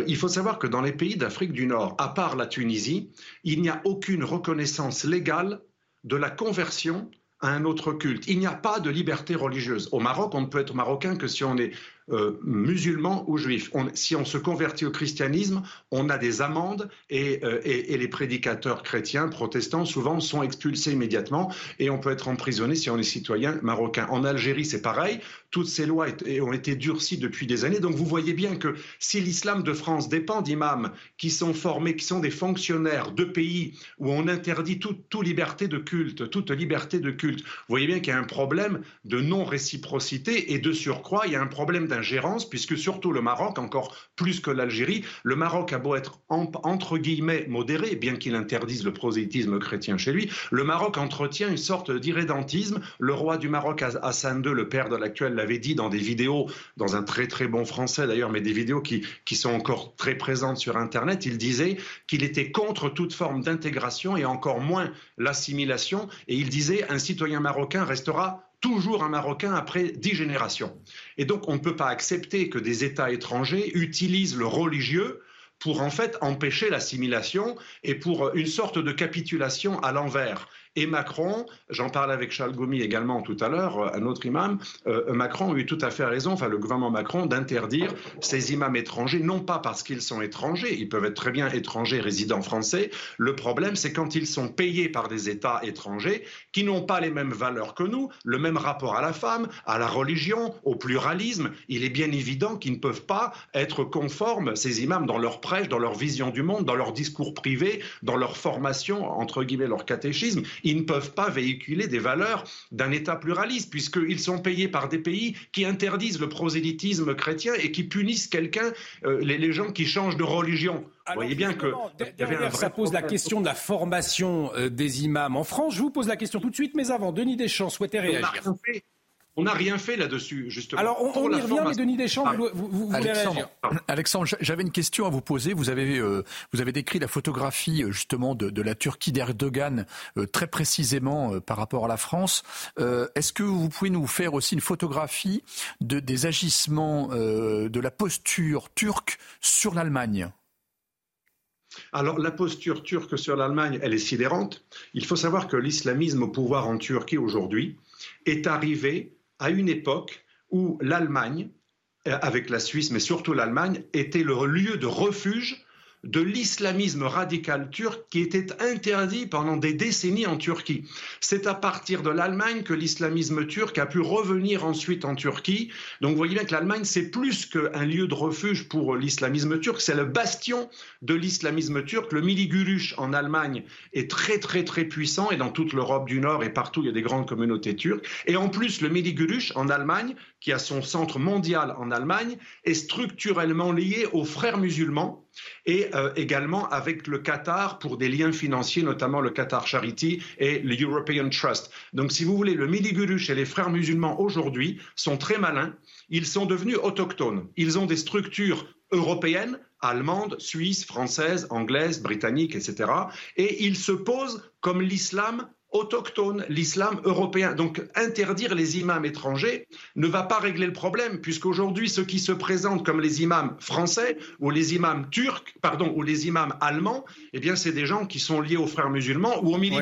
il faut savoir que dans les pays d'Afrique du Nord, à part la Tunisie, il n'y a aucune reconnaissance légale de la conversion à un autre culte. Il n'y a pas de liberté religieuse. Au Maroc, on ne peut être marocain que si on est euh, musulmans ou juifs. si on se convertit au christianisme, on a des amendes euh, et, les prédicateurs chrétiens, protestants, souvent sont expulsés immédiatement et on peut être emprisonné si on est citoyen marocain. En Algérie, c'est pareil. Toutes ces lois ont été durcies depuis des années. Donc vous voyez bien que si l'islam de France dépend d'imams qui sont formés, qui sont des fonctionnaires de pays où on interdit toute, toute liberté de culte, toute liberté de culte, vous voyez bien qu'il y a un problème de non-réciprocité et de surcroît, il y a un problème d'un puisque surtout le Maroc, encore plus que l'Algérie, le Maroc a beau être entre guillemets modéré, bien qu'il interdise le prosélytisme chrétien chez lui, le Maroc entretient une sorte d'irrédentisme. Le roi du Maroc, Hassan II, le père de l'actuel, l'avait dit dans des vidéos, dans un très très bon français d'ailleurs, mais des vidéos qui sont encore très présentes sur Internet. Il disait qu'il était contre toute forme d'intégration et encore moins l'assimilation. Et il disait un citoyen marocain restera toujours un Marocain après dix générations. Et donc, on ne peut pas accepter que des États étrangers utilisent le religieux pour en fait empêcher l'assimilation et pour une sorte de capitulation à l'envers. Et Macron, j'en parlais avec Charles Goumi également tout à l'heure, un autre imam, euh, Macron a eu tout à fait raison, enfin le gouvernement Macron, d'interdire ces imams étrangers, non pas parce qu'ils sont étrangers, ils peuvent être très bien étrangers résidents français. Le problème, c'est quand ils sont payés par des États étrangers qui n'ont pas les mêmes valeurs que nous, le même rapport à la femme, à la religion, au pluralisme. Il est bien évident qu'ils ne peuvent pas être conformes, ces imams, dans leur prêche, dans leur vision du monde, dans leur discours privé, dans leur formation, entre guillemets, leur catéchisme ils ne peuvent pas véhiculer des valeurs d'un État pluraliste, puisqu'ils sont payés par des pays qui interdisent le prosélytisme chrétien et qui punissent quelqu'un, euh, les, gens qui changent de religion. Vous voyez bien que. ça pose la question de la formation euh, des imams en France. Je vous pose la question tout de suite, mais avant, Denis Deschamps souhaitait réagir. On n'a rien fait là-dessus, justement. Alors, on, y revient, mais Denis Deschamps, vous, vous, Alexandre, Alexandre j'avais une question à vous poser. Vous avez, euh, vous avez décrit la photographie, euh, justement, de, la Turquie d'Erdogan euh, très précisément par rapport à la France. Est-ce que vous pouvez nous faire aussi une photographie de, des agissements de la posture turque sur l'Allemagne? Alors la posture turque sur l'Allemagne, elle est sidérante. Il faut savoir que l'islamisme au pouvoir en Turquie aujourd'hui est arrivé à une époque où l'Allemagne, euh, avec la Suisse, mais surtout l'Allemagne, était le lieu de refuge de l'islamisme radical turc qui était interdit pendant des décennies en Turquie. C'est à partir de l'Allemagne que l'islamisme turc a pu revenir ensuite en Turquie. Donc vous voyez bien que l'Allemagne, c'est plus qu'un lieu de refuge pour l'islamisme turc, c'est le bastion de l'islamisme turc. Le Miligurush en Allemagne est très très très puissant et dans toute l'Europe du Nord et partout il y a des grandes communautés turques. Et en plus, le Miligurush en Allemagne, qui a son centre mondial en Allemagne, est structurellement lié aux frères musulmans et euh, également avec le Qatar pour des liens financiers, notamment le Qatar Charity et le European Trust. Donc, si vous voulez, le Midi Gurush et les frères musulmans aujourd'hui sont très malins. Ils sont devenus autochtones. Ils ont des structures européennes, allemandes, suisses, françaises, anglaises, britanniques, etc. Et ils se posent comme l'islam autochtone, l'islam européen. Donc interdire les imams étrangers ne va pas régler le problème, puisqu'aujourd'hui, ceux qui se présentent comme les imams français ou les imams turcs, pardon, ou les imams allemands, eh bien, c'est des gens qui sont liés aux frères musulmans ou au Mili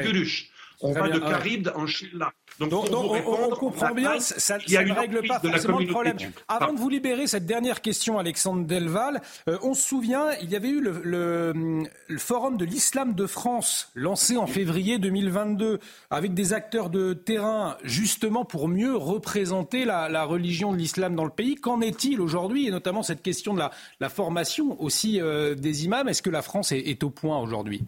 On va de Caribde en Chilla. Donc, on, comprend bien, ça, ne règle pas forcément le problème. Avant de vous libérer, cette dernière question, Alexandre Delval, euh, on se souvient, il y avait eu le, forum de l'islam de France lancé en février 2022 avec des acteurs de terrain justement pour mieux représenter la, religion de l'islam dans le pays. Qu'en est-il aujourd'hui et notamment cette question de la, formation aussi euh, des imams? Est-ce que la France est au point aujourd'hui?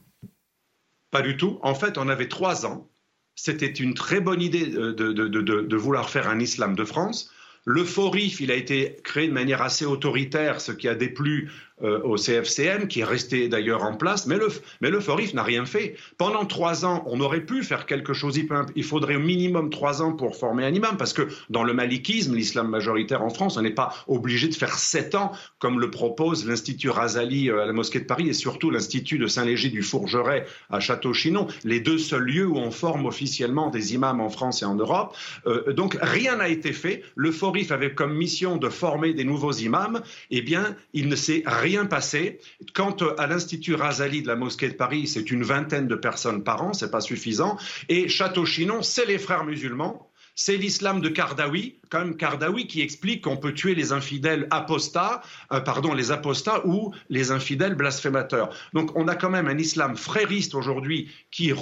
Pas du tout. En fait, on avait trois ans c'était une très bonne idée de, vouloir faire un islam de France. Le FORIF, il a été créé de manière assez autoritaire, ce qui a déplu euh, au CFCM, qui est resté d'ailleurs en place, mais le, mais le FORIF n'a rien fait. Pendant trois ans, on aurait pu faire quelque chose. Il faudrait au minimum trois ans pour former un imam, parce que dans le malikisme, l'islam majoritaire en France, on n'est pas obligé de faire sept ans, comme le propose l'Institut Razali euh, à la mosquée de Paris et surtout l'Institut de Saint-Léger du Fourgeret à Château-Chinon, les deux seuls lieux où on forme officiellement des imams en France et en Europe. Euh, donc rien n'a été fait. Le FORIF avait comme mission de former des nouveaux imams. Eh bien, il ne s'est rien rien passé. Quant à l'Institut Razali de la mosquée de Paris, c'est une vingtaine de personnes par an, c'est pas suffisant. Et Château-Chinon, c'est les frères musulmans c'est l'islam de Kardawi, comme Kardawi qui explique qu'on peut tuer les infidèles apostats, euh, pardon, les apostats ou les infidèles blasphémateurs. Donc on a quand même un islam frériste aujourd'hui qui,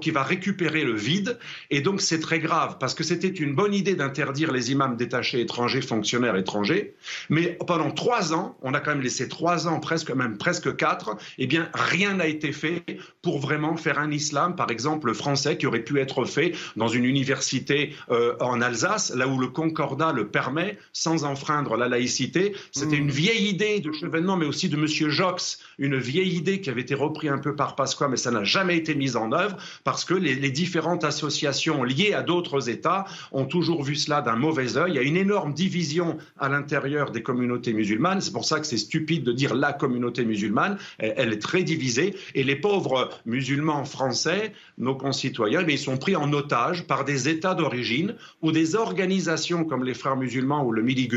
qui va récupérer le vide, et donc c'est très grave, parce que c'était une bonne idée d'interdire les imams détachés étrangers, fonctionnaires étrangers, mais pendant trois ans, on a quand même laissé trois ans, presque même presque quatre, eh bien rien n'a été fait pour vraiment faire un islam, par exemple français, qui aurait pu être fait dans une université euh, en Alsace, là où le concours concordat le permet sans enfreindre la laïcité. C'était une vieille idée de Chevènement, mais aussi de M. Jox, une vieille idée qui avait été reprise un peu par Pasqua, mais ça n'a jamais été mis en œuvre parce que les, les différentes associations liées à d'autres États ont toujours vu cela d'un mauvais œil. Il y a une énorme division à l'intérieur des communautés musulmanes. C'est pour ça que c'est stupide de dire la communauté musulmane. Elle, elle, est très divisée. Et les pauvres musulmans français, nos concitoyens, mais ils sont pris en otage par des États d'origine ou des organisations comme les Frères musulmans ou le Midi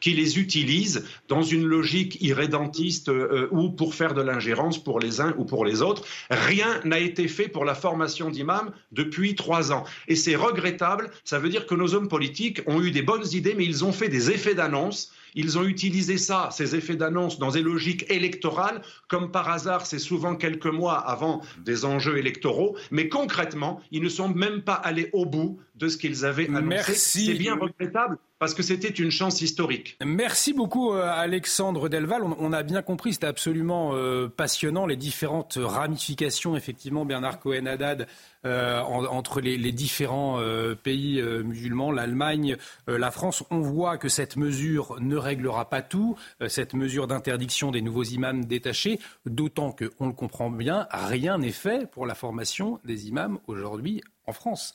qui les utilisent dans une logique irrédentiste euh, ou pour faire de l'ingérence pour les uns ou pour les autres. Rien n'a été fait pour la formation d'imams depuis trois ans. Et c'est regrettable. Ça veut dire que nos hommes politiques ont eu des bonnes idées, mais ils ont fait des effets d'annonce ils ont utilisé ça, ces effets d'annonce, dans des logiques électorales. Comme par hasard, c'est souvent quelques mois avant des enjeux électoraux. Mais concrètement, ils ne sont même pas allés au bout de ce qu'ils avaient annoncé. C'est bien regrettable parce que c'était une chance historique. Merci beaucoup euh, Alexandre Delval. On, a bien compris, c'était absolument euh, passionnant les différentes ramifications, effectivement, Bernard Cohen-Haddad, euh, en, entre les, les différents pays musulmans, l'Allemagne, la France. On voit que cette mesure ne réglera pas tout, cette mesure d'interdiction des nouveaux imams détachés, d'autant que, on le comprend bien, rien n'est fait pour la formation des imams aujourd'hui en France.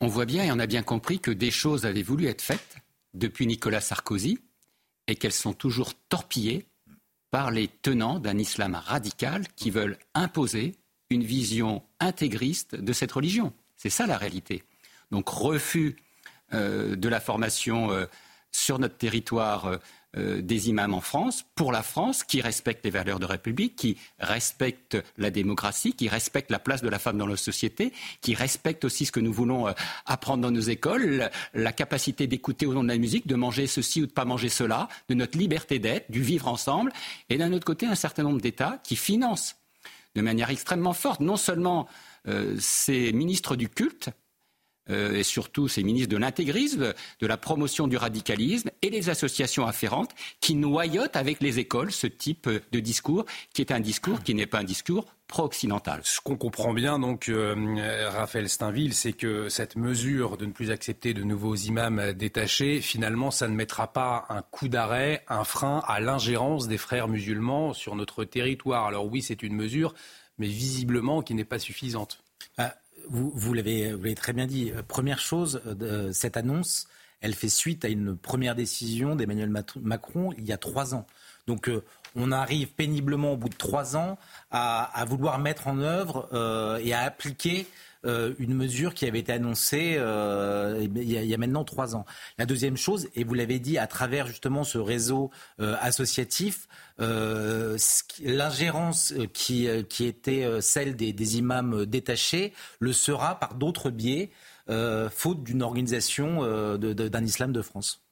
On voit bien et on a bien compris que des choses avaient voulu être faites depuis Nicolas Sarkozy et qu'elles sont toujours torpillées par les tenants d'un islam radical qui veulent imposer une vision intégriste de cette religion. C'est ça la réalité. Donc refus euh, de la formation euh, sur notre territoire euh, des imams en France, pour la France, qui respecte les valeurs de République, qui respecte la démocratie, qui respecte la place de la femme dans notre société, qui respecte aussi ce que nous voulons euh, apprendre dans nos écoles, la, la capacité d'écouter au nom de la musique, de manger ceci ou de ne pas manger cela, de notre liberté d'être, du vivre ensemble, et d'un autre côté, un certain nombre d'États qui financent de manière extrêmement forte non seulement euh, ces ministres du culte, euh, et surtout ces ministres de l'intégrisme, de la promotion du radicalisme et les associations afférentes qui noyotent avec les écoles ce type de discours qui est un discours qui n'est pas un discours pro-occidental. Ce qu'on comprend bien, donc, euh, Raphaël Steinville, c'est que cette mesure de ne plus accepter de nouveaux imams détachés, finalement, ça ne mettra pas un coup d'arrêt, un frein à l'ingérence des frères musulmans sur notre territoire. Alors oui, c'est une mesure, mais visiblement qui n'est pas suffisante. Vous, l'avez très bien dit. Euh, première chose, euh, cette annonce, elle fait suite à une première décision d'Emmanuel Macron il y a trois ans. Donc euh, on arrive péniblement au bout de trois ans à, vouloir mettre en œuvre euh, et à appliquer euh, une mesure qui avait été annoncée euh, il, y a, il, y a, maintenant trois ans. La deuxième chose, et vous l'avez dit, à travers justement ce réseau euh, associatif, euh, l'ingérence qui, qui, était celle des, des, imams détachés le sera par d'autres biais, faute d'une organisation d'un islam de France.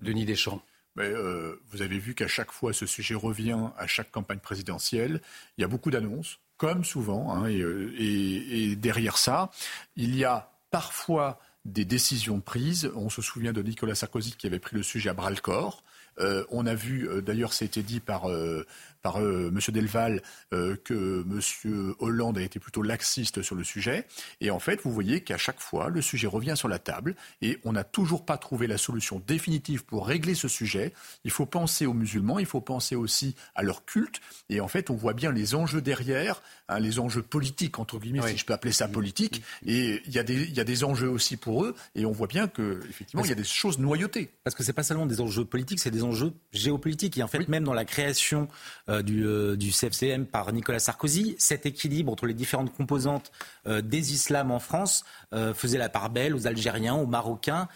Denis Deschamps. Mais euh, vous avez vu qu'à chaque fois, ce sujet revient à chaque campagne présidentielle. Il y a beaucoup d'annonces, comme souvent. Hein, et, et, et, derrière ça, il y a parfois des décisions prises. On se souvient de Nicolas Sarkozy qui avait pris le sujet à bras le corps. Euh, on a vu, euh, d'ailleurs, ça a été dit par, euh, par euh, M. Delval euh, que M. Hollande a été plutôt laxiste sur le sujet. Et en fait, vous voyez qu'à chaque fois, le sujet revient sur la table et on n'a toujours pas trouvé la solution définitive pour régler ce sujet. Il faut penser aux musulmans, il faut penser aussi à leur culte. Et en fait, on voit bien les enjeux derrière, hein, les enjeux politiques, entre guillemets, oui. si je peux appeler ça politique. Et il y, a des, il y a des enjeux aussi pour eux. Et on voit bien qu'effectivement, il y a des choses noyautées. Parce que ce n'est pas seulement des enjeux politiques, c'est des enjeux géopolitiques. Et en fait, oui. même dans la création euh, du, euh, du, CFCM par Nicolas Sarkozy, cet équilibre entre les différentes composantes euh, des islams en France euh, faisait la part belle aux Algériens, aux Marocains,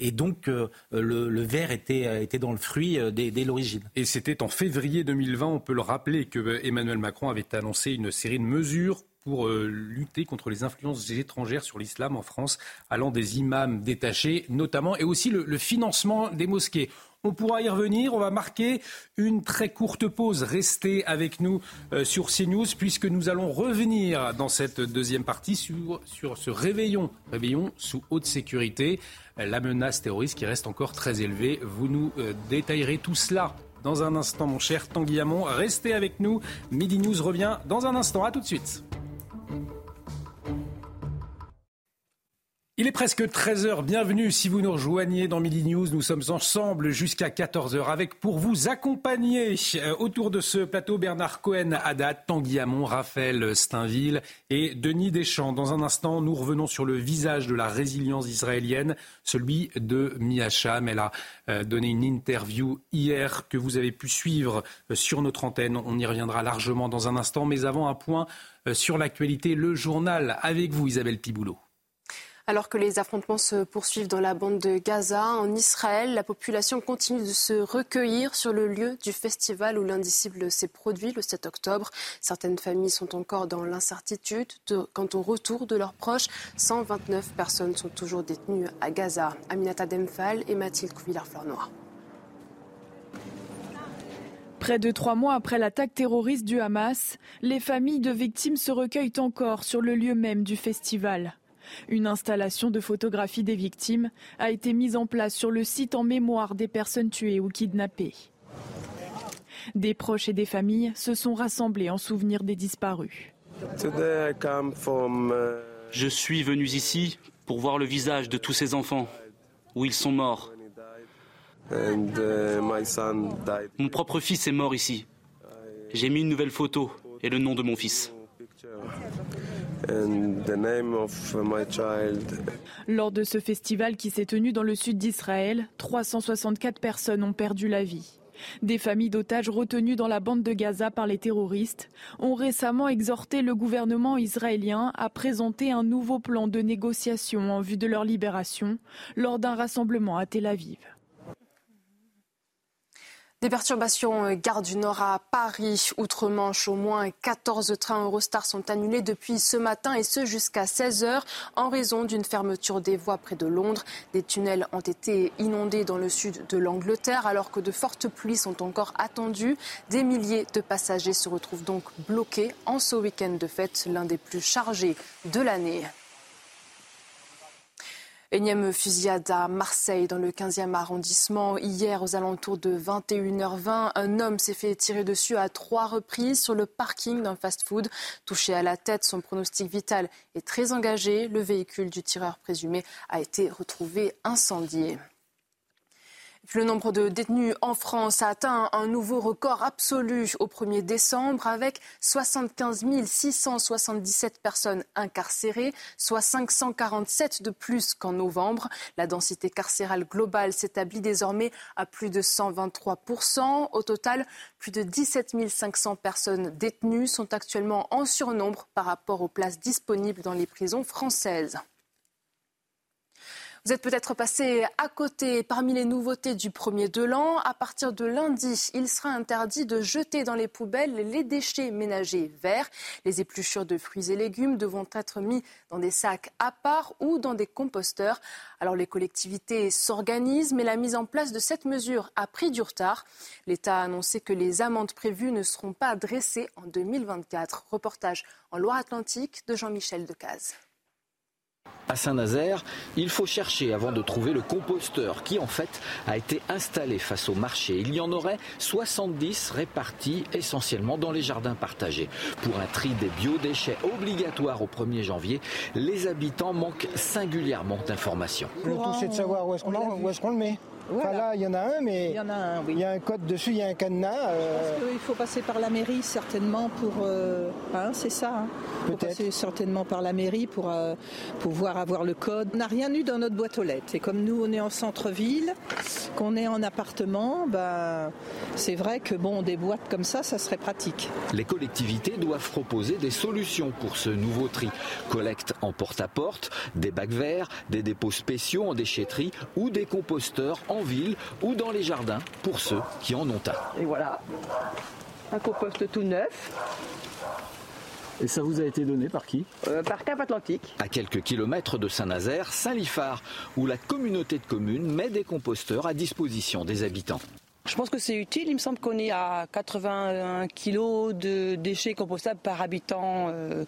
et donc le, le, verre était, était, dans le fruit dès, dès l'origine. Et c'était en février 2020, on peut le rappeler, que Emmanuel Macron avait annoncé une série de mesures pour lutter contre les influences étrangères sur l'islam en France, allant des imams détachés notamment, et aussi le, le financement des mosquées. On pourra y revenir. On va marquer une très courte pause. Restez avec nous euh, sur CNews puisque nous allons revenir dans cette deuxième partie sur, ce réveillon, réveillon sous haute sécurité, la menace terroriste qui reste encore très élevée. Vous nous euh, détaillerez tout cela dans un instant, mon cher Tanguy Hamon. Restez avec nous. Midi News revient dans un instant. À tout de suite. Il est presque 13h, bienvenue si vous nous rejoignez dans Midi News. Nous sommes ensemble jusqu'à 14h avec pour vous accompagner euh, autour de ce plateau Bernard Cohen, Haddad, Tanguy Hamon, Raphaël Steinville et Denis Deschamps. Dans un instant, nous revenons sur le visage de la résilience israélienne, celui de Mia Elle a euh, donné une interview hier que vous avez pu suivre euh, sur notre antenne. On y reviendra largement dans un instant, mais avant un point sur l'actualité, le journal avec vous Isabelle Piboulot. Alors que les affrontements se poursuivent dans la bande de Gaza, en Israël, la population continue de se recueillir sur le lieu du festival où l'indicible s'est produit le 7 octobre. Certaines familles sont encore dans l'incertitude quant au retour de leurs proches. 129 personnes sont toujours détenues à Gaza. Aminata Demphal et Mathilde Couvillard-Fleurnoir. Près de trois mois après l'attaque terroriste du Hamas, les familles de victimes se recueillent encore sur le lieu même du festival. Une installation de photographie des victimes a été mise en place sur le site en mémoire des personnes tuées ou kidnappées. Des proches et des familles se sont rassemblés en souvenir des disparus. Je suis venu ici pour voir le visage de tous ces enfants, où ils sont morts. Mon propre fils est mort ici. J'ai mis une nouvelle photo et le nom de mon fils. Lors de ce festival qui s'est tenu dans le sud d'Israël, 364 personnes ont perdu la vie. Des familles d'otages retenues dans la bande de Gaza par les terroristes ont récemment exhorté le gouvernement israélien à présenter un nouveau plan de négociation en vue de leur libération lors d'un rassemblement à Tel Aviv. Des perturbations euh, gare du Nord à Paris, outre-Manche, au moins 14 trains Eurostar sont annulés depuis ce matin et ce jusqu'à 16 heures en raison d'une fermeture des voies près de Londres. Des tunnels ont été inondés dans le sud de l'Angleterre alors que de fortes pluies sont encore attendues. Des milliers de passagers se retrouvent donc bloqués en ce week-end de fête, l'un des plus chargés de l'année. Énième fusillade à Marseille, dans le 15e arrondissement. Hier, aux alentours de 21h20, un homme s'est fait tirer dessus à trois reprises sur le parking d'un fast-food. Touché à la tête, son pronostic vital est très engagé. Le véhicule du tireur présumé a été retrouvé incendié. Le nombre de détenus en France a atteint un nouveau record absolu au 1er décembre avec 75 677 personnes incarcérées, soit 547 de plus qu'en novembre. La densité carcérale globale s'établit désormais à plus de 123%. Au total, plus de 17 500 personnes détenues sont actuellement en surnombre par rapport aux places disponibles dans les prisons françaises. Vous êtes peut-être passé à côté. Parmi les nouveautés du premier de l'an, à partir de lundi, il sera interdit de jeter dans les poubelles les déchets ménagers verts. Les épluchures de fruits et légumes devront être mis dans des sacs à part ou dans des composteurs. Alors les collectivités s'organisent, mais la mise en place de cette mesure a pris du retard. L'État a annoncé que les amendes prévues ne seront pas dressées en 2024. Reportage en Loire-Atlantique de Jean-Michel Decaze. À Saint-Nazaire, il faut chercher avant de trouver le composteur qui en fait a été installé face au marché. Il y en aurait 70 répartis essentiellement dans les jardins partagés. Pour un tri des biodéchets obligatoire au 1er janvier, les habitants manquent singulièrement d'informations. Le tout c'est de savoir où est-ce qu'on le met là, il y en a un, mais il y, en a, un, oui. il y a un code dessus, il y a un cadenas. Euh... Il faut passer par la mairie certainement pour... Euh... Hein, c'est ça. Hein. Il faut passer certainement par la mairie pour euh, pouvoir avoir le code. On n'a rien eu dans notre boîte aux lettres. Et comme nous, on est en centre-ville, qu'on est en appartement, bah, c'est vrai que bon, des boîtes comme ça, ça serait pratique. Les collectivités doivent proposer des solutions pour ce nouveau tri. Collecte en porte-à-porte, des bacs verts, des dépôts spéciaux en déchetterie ou des composteurs en ville ou dans les jardins pour ceux qui en ont un. Et voilà, un compost tout neuf. Et ça vous a été donné par qui? Euh, Par Cap Atlantique. À quelques kilomètres de Saint-Nazaire, Saint-Lifard, où la communauté de communes met des composteurs à disposition des habitants. Je pense que c'est utile. Il me semble qu'on est à 81 kg de déchets compostables par habitant euh,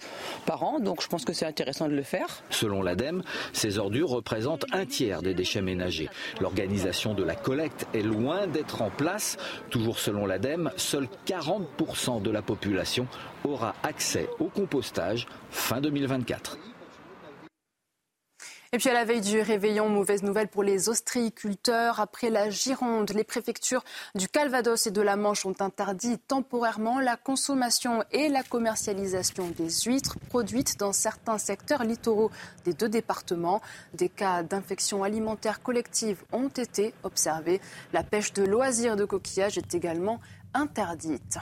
par an. Donc je pense que c'est intéressant de le faire. Selon l'ADEME, ces ordures représentent un tiers des déchets ménagers. L'organisation de la collecte est loin d'être en place. Toujours selon l'ADEME, seuls 40% de la population aura accès au compostage fin 2024. Et puis à la veille du réveillon, mauvaise nouvelle pour les ostréiculteurs. Après la Gironde, les préfectures du Calvados et de la Manche ont interdit temporairement la consommation et la commercialisation des huîtres produites dans certains secteurs littoraux des deux départements. Des cas d'infection alimentaire collective ont été observés. La pêche de loisirs de coquillages est également interdite.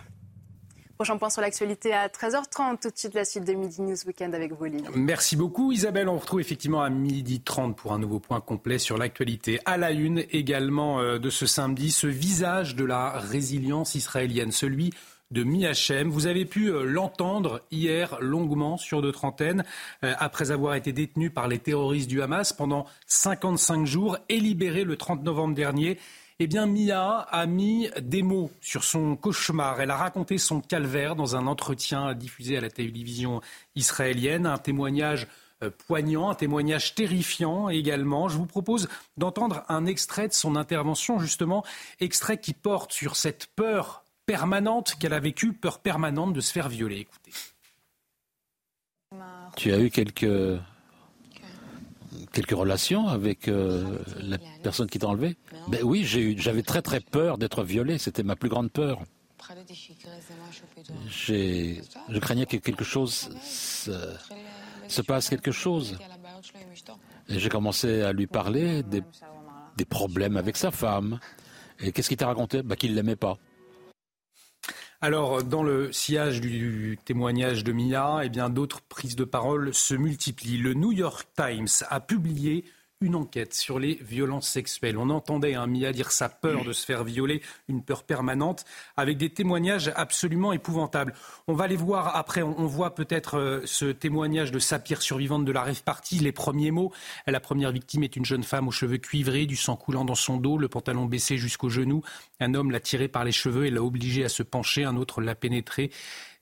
Prochain point sur l'actualité à 13h30, tout de suite la suite de Midi News Weekend avec vous, Merci beaucoup Isabelle. On retrouve effectivement à midi 30 pour un nouveau point complet sur l'actualité. À la une également euh, de ce samedi, ce visage de la résilience israélienne, celui de Miachem. Vous avez pu euh, l'entendre hier longuement sur notre antenne, euh, après avoir été détenu par les terroristes du Hamas pendant 55 jours et libéré le 30 novembre dernier. Eh bien, Mia a mis des mots sur son cauchemar. Elle a raconté son calvaire dans un entretien diffusé à la télévision israélienne, un témoignage euh, poignant, un témoignage terrifiant également. Je vous propose d'entendre un extrait de son intervention, justement, extrait qui porte sur cette peur permanente qu'elle a vécue, peur permanente de se faire violer. Écoutez. Tu as eu quelques quelques relations avec euh, la personne qui t'a enlevé ben Oui, j'avais très très peur d'être violé, c'était ma plus grande peur. Je craignais que quelque chose se, passe, quelque chose. J'ai commencé à lui parler des, des problèmes avec sa femme. Et qu'est-ce qu'il t'a raconté? Ben, Qu'il ne l'aimait pas. Alors, dans le sillage du témoignage de Mia, eh bien, d'autres prises de parole se multiplient. Le New York Times a publié une enquête sur les violences sexuelles. On entendait un hein, Mia dire sa peur de se faire violer, une peur permanente, avec des témoignages absolument épouvantables. On va les voir après. On, voit peut-être euh, ce témoignage de Sapir, survivante de la rêve partie, les premiers mots. La première victime est une jeune femme aux cheveux cuivrés, du sang coulant dans son dos, le pantalon baissé jusqu'au genou. Un homme l'a tirée par les cheveux et l'a obligée à se pencher. Un autre l'a pénétrée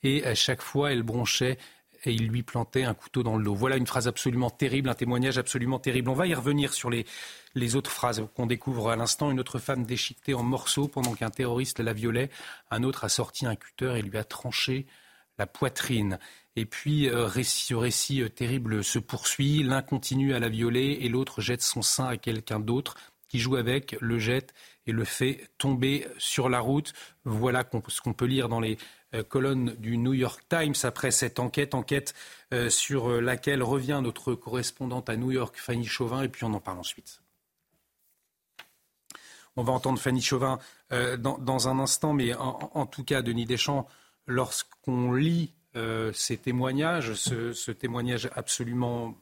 et à chaque fois elle bronchait et il lui plantait un couteau dans le dos. Voilà une phrase absolument terrible, un témoignage absolument terrible. On va y revenir sur les, les autres phrases qu'on découvre à l'instant. Une autre femme déchiquetée en morceaux pendant qu'un terroriste la violait. Un autre a sorti un cutter et lui a tranché la poitrine. Et puis, euh, ce récit euh, terrible se poursuit. L'un continue à la violer et l'autre jette son sein à quelqu'un d'autre qui joue avec, le jette et le fait tomber sur la route. Voilà ce qu'on peut lire dans les euh, colonne du New York Times après cette enquête, enquête euh, sur euh, laquelle revient notre correspondante à New York, Fanny Chauvin, et puis on en parle ensuite. On va entendre Fanny Chauvin dans, un instant, mais en, tout cas, Denis Deschamps, lorsqu'on lit ces témoignages, ce, témoignage absolument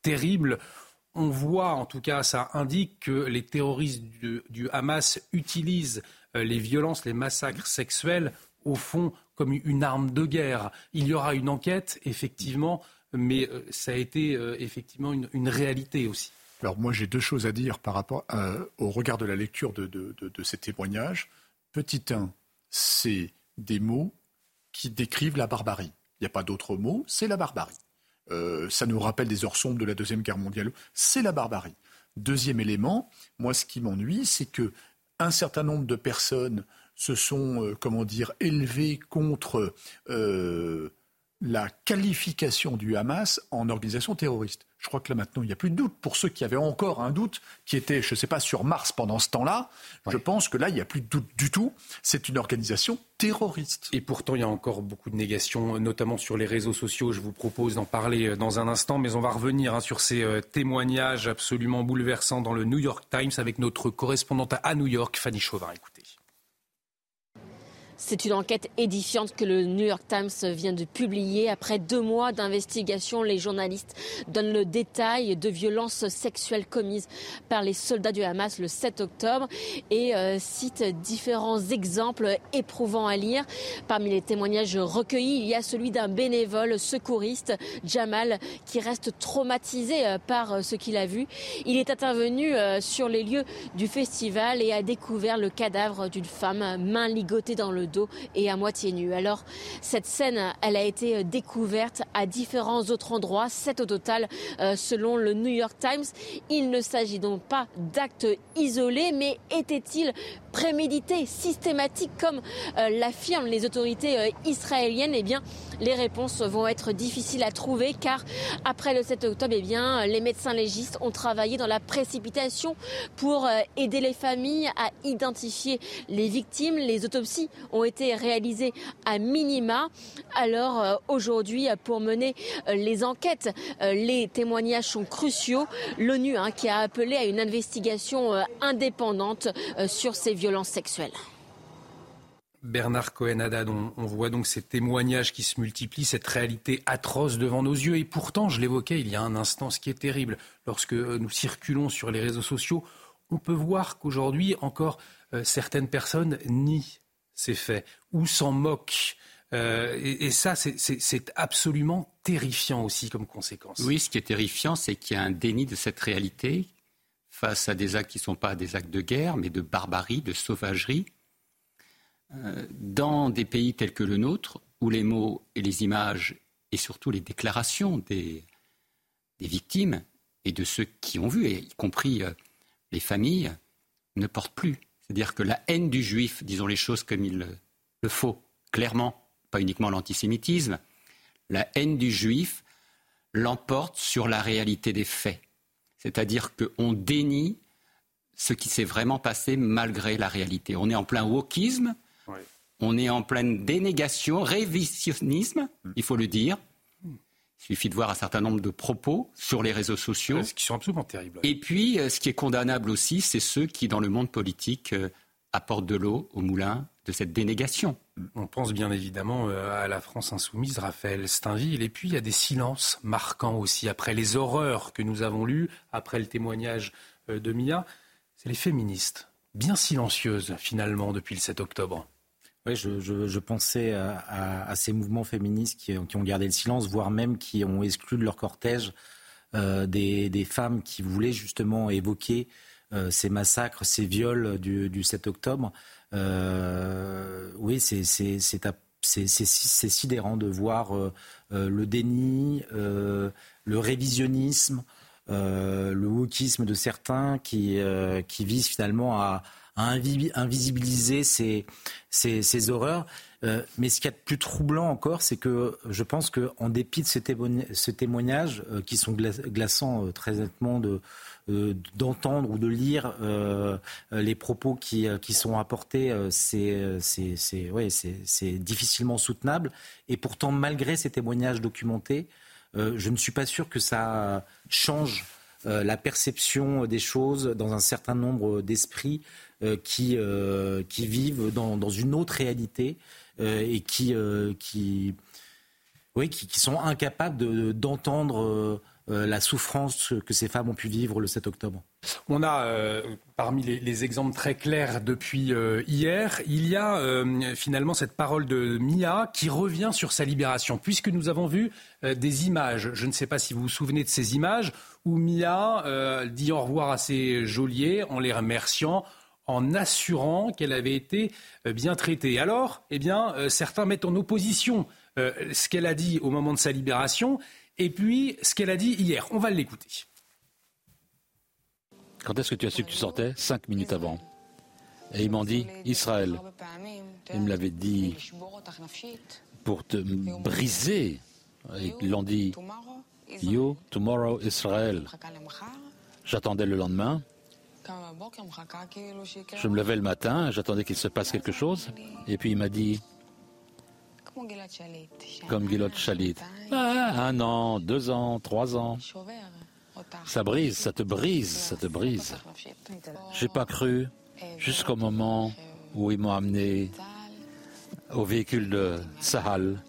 terrible, on voit, en tout cas, ça indique que les terroristes du Hamas utilisent les violences, les massacres sexuels au fond comme une arme de guerre. Il y aura une enquête, effectivement, mais euh, ça a été euh, effectivement une, réalité aussi. Alors moi j'ai deux choses à dire euh, au regard de la lecture de, ces témoignages. Petit 1, c'est des mots qui décrivent la barbarie. Il n'y a pas d'autres mots, c'est la barbarie. Ça nous rappelle des heures sombres de la Deuxième Guerre mondiale. C'est la barbarie. Deuxième élément, moi ce qui m'ennuie, c'est que un certain nombre de personnes se sont, euh, comment dire, élevés contre euh, la qualification du Hamas en organisation terroriste. Je crois que là maintenant, il n'y a plus de doute. Pour ceux qui avaient encore un doute, qui était, je ne sais pas, sur Mars pendant ce temps-là, je pense que là, il n'y a plus de doute du tout. C'est une organisation terroriste. Et pourtant, il y a encore beaucoup de négations, notamment sur les réseaux sociaux. Je vous propose d'en parler euh, dans un instant, mais on va revenir hein, sur ces témoignages absolument bouleversants dans le New York Times avec notre correspondante à New York, Fanny Chauvin. C'est une enquête édifiante que le New York Times vient de publier. Après deux mois d'investigation, les journalistes donnent le détail de violences sexuelles commises par les soldats du Hamas le 7 octobre et euh, citent différents exemples éprouvants à lire. Parmi les témoignages recueillis, il y a celui d'un bénévole secouriste, Jamal, qui reste traumatisé euh, par euh, ce qu'il a vu. Il est intervenu sur les lieux du festival et a découvert le cadavre d'une femme, main ligotée dans le et à moitié nu. Alors cette scène, elle a été découverte à différents autres endroits, sept au total selon le New York Times. Il ne s'agit donc pas d'actes isolés, mais était-il prémédité, systématique, comme l'affirment les autorités israéliennes? Eh bien, les réponses vont être difficiles à trouver car après le 7 octobre, eh bien, les médecins légistes ont travaillé dans la précipitation pour euh, aider les familles à identifier les victimes. Les autopsies ont été réalisées à minima. Alors euh, aujourd'hui, pour mener euh, les enquêtes, les témoignages sont cruciaux. L'ONU hein, qui a appelé à une investigation indépendante sur ces violences sexuelles. Bernard Cohen-Haddad, on, voit donc ces témoignages qui se multiplient, cette réalité atroce devant nos yeux. Et pourtant, je l'évoquais il y a un instant, ce qui est terrible, lorsque euh, nous circulons sur les réseaux sociaux, on peut voir qu'aujourd'hui, encore, euh, certaines personnes nient ces faits ou s'en moquent. Euh, et, ça, c'est absolument terrifiant aussi comme conséquence. Oui, ce qui est terrifiant, c'est qu'il y a un déni de cette réalité face à des actes qui ne sont pas des actes de guerre, mais de barbarie, de sauvagerie euh, dans des pays tels que le nôtre, où les mots et les images, et surtout les déclarations des, victimes et de ceux qui ont vu, y compris euh, les familles, ne portent plus. C'est-à-dire que la haine du juif, disons les choses comme il le faut, clairement, pas uniquement l'antisémitisme, la haine du juif l'emporte sur la réalité des faits. C'est-à-dire qu'on dénie ce qui s'est vraiment passé malgré la réalité. On est en plein wokisme, on est en pleine dénégation, révisionnisme, il faut le dire. Il suffit de voir un certain nombre de propos sur les réseaux sociaux. Ce qui sont absolument terribles. Et puis, euh, ce qui est condamnable aussi, c'est ceux qui, dans le monde politique, euh, apportent de l'eau au moulin de cette dénégation. On pense bien évidemment euh, à la France insoumise, Raphaël Steinville, et puis il y a des silences marquants aussi après les horreurs que nous avons lues, après le témoignage de Mia. C'est les féministes, bien silencieuses finalement depuis le 7 octobre. Oui, je, pensais à, ces mouvements féministes qui, ont gardé le silence, voire même qui ont exclu de leur cortège euh, des, femmes qui voulaient justement évoquer euh, ces massacres, ces viols du, 7 octobre. Euh, oui, c'est sidérant de voir le déni, le révisionnisme, le wokisme de certains qui, qui visent finalement à à invisibiliser ces, ces, horreurs. Euh, mais ce qui est plus troublant encore, c'est que je pense qu'en dépit de ce témoignage, euh, qui sont glaçants euh, très nettement de, d'entendre ou de lire les propos qui, qui sont apportés, ouais, c'est, difficilement soutenable. Et pourtant, malgré ces témoignages documentés, je ne suis pas sûr que ça change la perception des choses dans un certain nombre d'esprits euh, qui, euh, qui vivent dans, dans, une autre réalité euh, et qui, qui, oui, qui, sont incapables d'entendre la souffrance que ces femmes ont pu vivre le 7 octobre. On a parmi les, exemples très clairs depuis hier, il y a finalement cette parole de Mia qui revient sur sa libération, puisque nous avons vu des images. Je ne sais pas si vous vous souvenez de ces images où Mia dit au revoir à ses geôliers en les remerciant en assurant qu'elle avait été euh, bien traitée. Alors, eh bien, euh, certains mettent en opposition euh, ce qu'elle a dit au moment de sa libération et puis ce qu'elle a dit hier. On va l'écouter. Quand est-ce que tu as su que tu sortais? Cinq minutes avant. Et ils m'ont dit Israël. Ils me l'avaient dit pour te briser. Ils l'ont dit You, tomorrow, Israël. J'attendais le lendemain. Je me levais le matin, j'attendais qu'il se passe quelque chose, et puis il m'a dit, comme Gilot Chalit, ah, un an, deux ans, trois ans. Ça brise, ça te brise, ça te brise. J'ai pas cru jusqu'au moment où ils m'ont amené au véhicule de Sahal,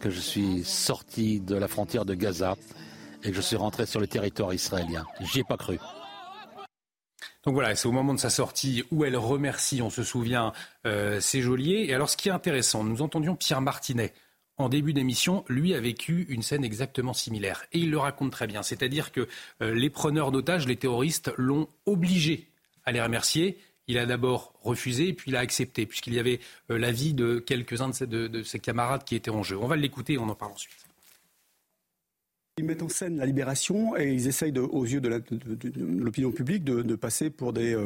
que je suis sorti de la frontière de Gaza et que je suis rentré sur le territoire israélien. J'y ai pas cru. Donc voilà, c'est au moment de sa sortie où elle remercie, on se souvient, euh, ses geôliers. Et alors ce qui est intéressant, nous entendions Pierre Martinet. En début d'émission, lui a vécu une scène exactement similaire. Et il le raconte très bien. C'est-à-dire que euh, les preneurs d'otages, les terroristes, l'ont obligé à les remercier. Il a d'abord refusé, puis il a accepté, puisqu'il y avait l'avis de quelques-uns de, ses camarades qui étaient en jeu. On va l'écouter et on en parle ensuite. Ils mettent en scène la libération et ils essayent, aux yeux de l'opinion publique, de, passer pour des,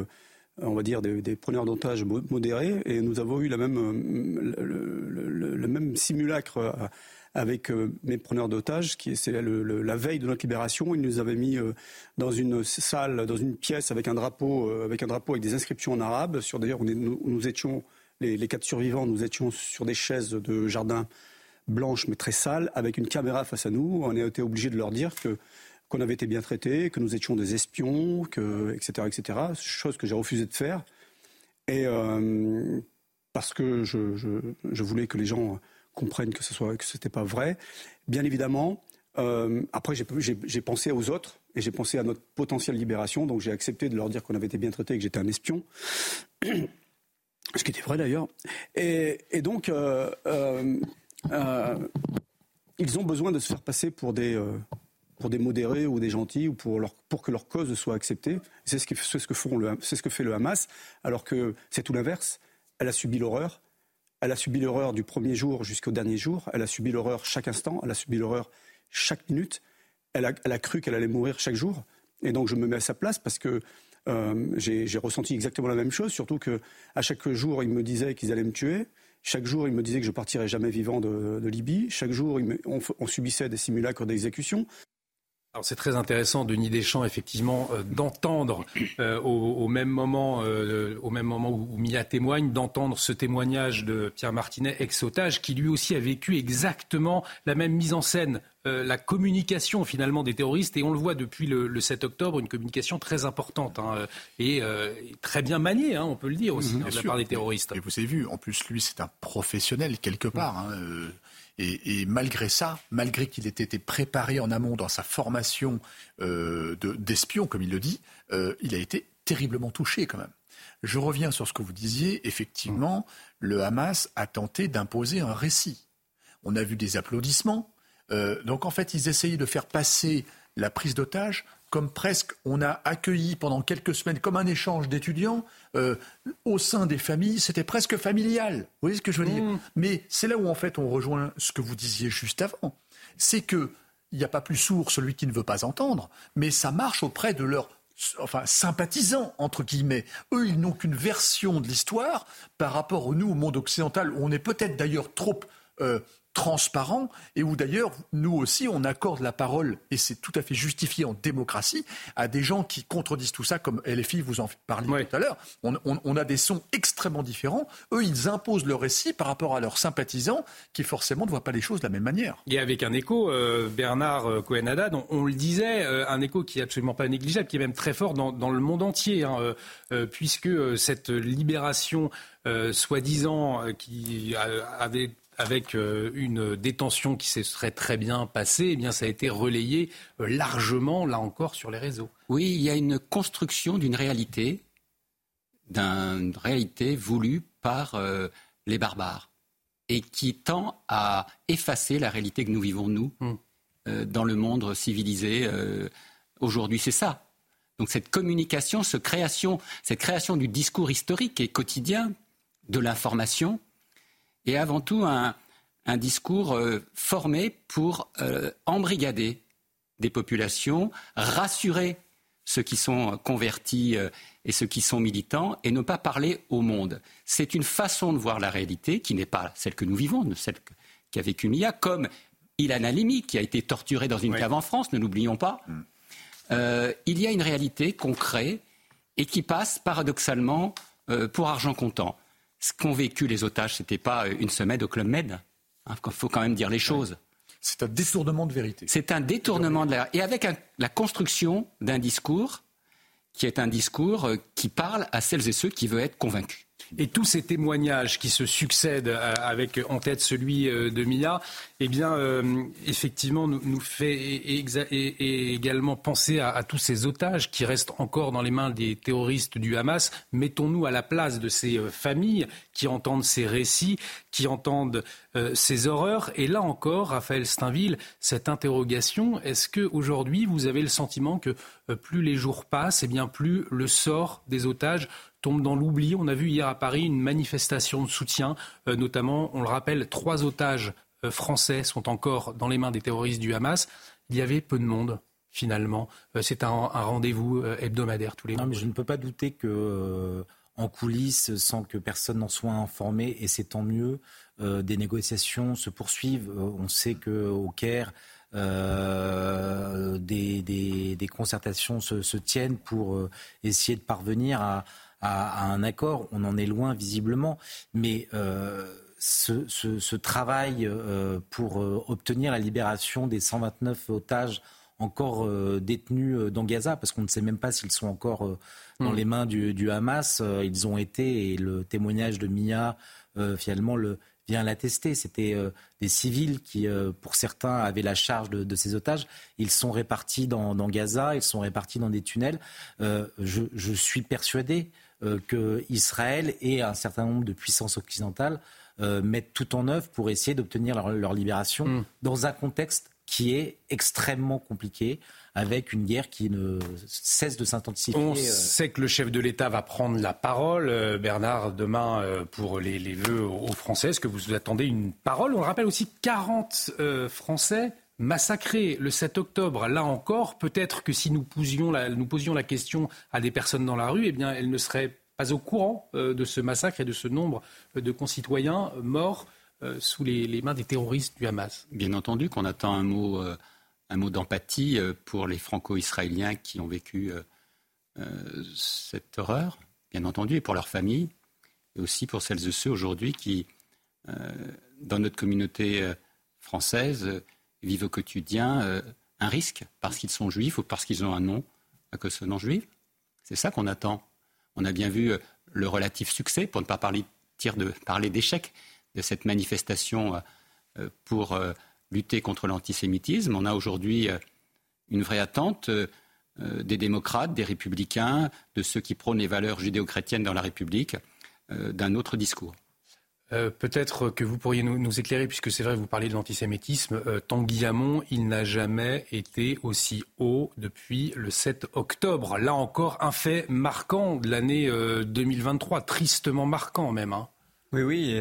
on va dire, des, preneurs d'otages modérés. Et nous avons eu la même, le, même simulacre avec euh, mes preneurs d'otages, qui c'est la veille de notre libération. Ils nous avaient mis euh, dans une salle, dans une pièce avec un drapeau, euh, avec un drapeau avec des inscriptions en arabe. D'ailleurs, nous, étions les, quatre survivants, nous étions sur des chaises de jardin blanches mais très sales, avec une caméra face à nous. On a été obligé de leur dire que qu'on avait été bien traités, que nous étions des espions, que, etc., etc. Chose que j'ai refusé de faire. Et parce que je, je, voulais que les gens comprennent que ce soit que c'était pas vrai. Bien évidemment, euh, après j'ai pensé aux autres et j'ai pensé à notre potentielle libération. Donc j'ai accepté de leur dire qu'on avait été bien traités et que j'étais un espion. Ce qui était vrai d'ailleurs. Et, donc, euh, euh, ils ont besoin de se faire passer pour des, pour des modérés ou des gentils ou pour, pour que leur cause soit acceptée. C'est ce, ce, ce que fait le Hamas, alors que c'est tout l'inverse. Elle a subi l'horreur. Elle a subi l'horreur du premier jour jusqu'au dernier jour. Elle a subi l'horreur chaque instant. Elle a subi l'horreur chaque minute. Elle a, cru qu'elle allait mourir chaque jour. Et donc je me mets à sa place parce que euh, j'ai ressenti exactement la même chose, surtout que à chaque jour, ils me disaient qu'ils allaient me tuer. Chaque jour, ils me disaient que je partirais jamais vivant de, de Libye. Chaque jour, on, on, subissait des simulacres d'exécution. Alors c'est très intéressant, Denis Deschamps, effectivement, euh, d'entendre euh, au, même moment, euh, au même moment où, Mia témoigne, d'entendre ce témoignage de Pierre Martinet, ex-otage, qui lui aussi a vécu exactement la même mise en scène, la communication finalement des terroristes, et on le voit depuis le, 7 octobre, une communication très importante hein, et très bien maniée, hein, on peut le dire aussi, mmh, de la part des terroristes. Et vous avez vu, en plus lui c'est un professionnel quelque part. Hein, et, malgré ça, malgré qu'il ait été préparé en amont dans sa formation euh, d'espion, comme il le dit, euh, il a été terriblement touché quand même. Je reviens sur ce que vous disiez. Effectivement, le Hamas a tenté d'imposer un récit. On a vu des applaudissements. Euh, donc en fait, ils essayaient de faire passer la prise d'otage comme presque on a accueilli pendant quelques semaines comme un échange d'étudiants euh, au sein des familles, c'était presque familial. Vous voyez ce que je veux dire mmh. Mais c'est là où en fait on rejoint ce que vous disiez juste avant. C'est que il n'y a pas plus sourd celui qui ne veut pas entendre, mais ça marche auprès de leurs enfin sympathisants entre guillemets. Eux, ils n'ont qu'une version de l'histoire par rapport au nous au monde occidental où on est peut-être d'ailleurs trop euh, transparent et où d'ailleurs, nous aussi, on accorde la parole, et c'est tout à fait justifié en démocratie, à des gens qui contredisent tout ça, comme LFI, vous en parliez tout à l'heure. On, a des sons extrêmement différents. Eux, ils imposent leur récit par rapport à leurs sympathisants, qui forcément ne voient pas les choses de la même manière. Et avec un écho, euh, Bernard euh, Cohen-Haddad, on, le disait, euh, un écho qui est absolument pas négligeable, qui est même très fort dans, le monde entier, hein, puisque cette libération soi-disant qui avait avec euh, une détention qui se serait très bien passée, eh bien ça a été relayé euh, largement, là encore, sur les réseaux. Oui, il y a une construction d'une réalité, d'une réalité voulue par euh, les barbares, et qui tend à effacer la réalité que nous vivons, nous, hmm. dans le monde civilisé. Aujourd'hui, c'est ça. Donc cette communication, cette création, cette création du discours historique et quotidien, de l'information, et avant tout un, discours euh, formé pour euh, embrigader des populations, rassurer ceux qui sont convertis euh, et ceux qui sont militants, et ne pas parler au monde. C'est une façon de voir la réalité qui n'est pas celle que nous vivons, celle qu'a vécu Mia, comme Ilan Halimi, qui a été torturé dans une cave en France, ne l'oublions pas. Mm. il y a une réalité qu'on crée et qui passe paradoxalement pour argent comptant ce qu'ont vécu les otages, ce n'était pas une semaine au Club Med. Il hein, faut quand même dire les choses. C'est un détournement de vérité. C'est un détournement de la... Et avec la construction d'un discours qui est un discours euh, qui parle à celles et ceux qui veulent être convaincus. Et tous ces témoignages qui se succèdent euh, avec en tête celui euh, de Mia, eh bien, euh, effectivement, nous, nous également penser à, tous ces otages qui restent encore dans les mains des terroristes du Hamas. Mettons-nous à la place de ces familles qui entendent ces récits, qui entendent ces horreurs. Et là encore, Raphaël Steinville, cette interrogation, est-ce que aujourd'hui vous avez le sentiment que plus les jours passent, et eh bien plus le sort des otages tombe dans l'oubli. On a vu hier à Paris une manifestation de soutien, notamment, on le rappelle, trois otages français sont encore dans les mains des terroristes du Hamas. Il y avait peu de monde finalement. C'est un, rendez-vous hebdomadaire tous les mois. Non, mais je ne peux pas douter que en coulisses sans que personne n'en soit informé, et c'est tant mieux. Euh, des négociations se poursuivent. Euh, on sait qu'au Caire, euh, des, des, concertations se, tiennent pour essayer de parvenir à, un accord. On en est loin visiblement, mais ce, ce, travail pour obtenir la libération des 129 otages encore détenus dans Gaza, parce qu'on ne sait même pas s'ils sont encore dans hmm. les mains du, du Hamas. ils ont été, et le témoignage de Mia, finalement, le, vient l'attester. C'était euh, des civils qui, euh, pour certains, avaient la charge de, ces otages. Ils sont répartis dans, Gaza, ils sont répartis dans des tunnels. Euh, je, suis persuadé que Israël et un certain nombre de puissances occidentales mettent tout en œuvre pour essayer d'obtenir leur, libération mm. dans un contexte qui est extrêmement compliqué avec une guerre qui ne cesse de s'intensifier. On euh. sait que le chef de l'État va prendre la parole, euh, Bernard, demain euh, pour les, vœux aux Français. Est-ce que vous attendez une parole? On rappelle aussi 40 Français massacrés le 7 octobre. Là encore, peut-être que si nous posions, la, question à des personnes dans la rue, eh bien, elles ne seraient pas au courant de ce massacre et de ce nombre de concitoyens morts sous les, mains des terroristes du Hamas. Bien entendu qu'on attend un mot un mot d'empathie euh, pour les franco-israéliens qui ont vécu euh, euh, cette horreur, bien entendu, et pour leurs familles, et aussi pour celles et ceux aujourd'hui qui, dans notre communauté française, vivent au quotidien un risque parce qu'ils sont juifs ou parce qu'ils ont un nom à consonance juive. C'est ça qu'on attend. On a bien vu le relatif succès, pour ne pas parler, parler d'échec, de cette manifestation pour lutter contre l'antisémitisme. On a aujourd'hui euh, une vraie attente euh, euh, des démocrates, des républicains, de ceux qui prônent les valeurs judéo-chrétiennes dans la République, d'un autre discours. Peut-être que vous pourriez nous, éclairer, puisque c'est vrai, vous parlez de l'antisémitisme. Tanguy Hamon, il n'a jamais été aussi haut depuis le 7 octobre. Là encore, un fait marquant de l'année 2023, tristement marquant même. Hein. Oui, oui.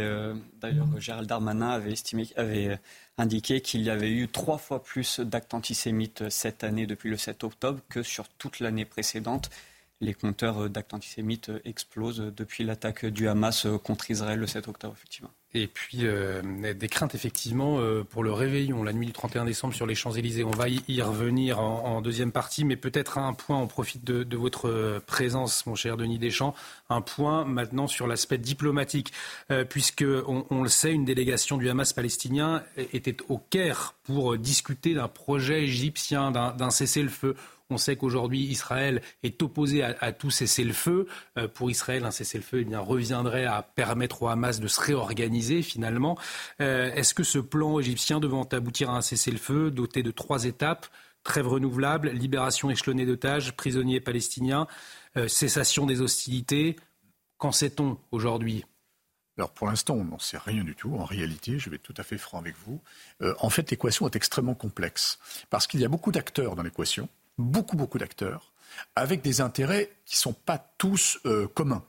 D'ailleurs, Gérald Darmanin avait, estimé, avait indiqué qu'il y avait eu trois fois plus d'actes antisémites cette année depuis le 7 octobre que sur toute l'année précédente. Les compteurs d'actes antisémites explosent depuis l'attaque du Hamas contre Israël le 7 octobre, effectivement. Et puis euh, des craintes effectivement euh, pour le réveillon la nuit du 31 décembre sur les Champs-Élysées. On va y, revenir en, deuxième partie, mais peut-être un point, on profite de, votre présence, mon cher Denis Deschamps, un point maintenant sur l'aspect diplomatique, euh, puisque on, le sait, une délégation du Hamas palestinien était au Caire pour discuter d'un projet égyptien, d'un cessez-le-feu. On sait qu'aujourd'hui, Israël est opposé à, tout cessez-le-feu. Euh, pour Israël, un cessez-le-feu eh reviendrait à permettre au Hamas de se réorganiser finalement. Euh, est-ce que ce plan égyptien devant aboutir à un cessez-le-feu doté de trois étapes? Trêve renouvelable, libération échelonnée d'otages, prisonniers palestiniens, euh, cessation des hostilités. Qu'en sait-on aujourd'hui? Alors pour l'instant, on n'en sait rien du tout. En réalité, je vais être tout à fait franc avec vous. en fait, l'équation est extrêmement complexe parce qu'il y a beaucoup d'acteurs dans l'équation beaucoup, beaucoup d'acteurs, avec des intérêts qui ne sont pas tous euh, communs.